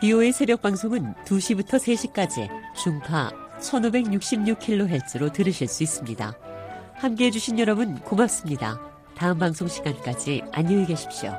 비오의 새벽 방송은 2시부터 3시까지 중파 1566kHz로 들으실 수 있습니다. 함께 해주신 여러분 고맙습니다. 다음 방송 시간까지 안녕히 계십시오.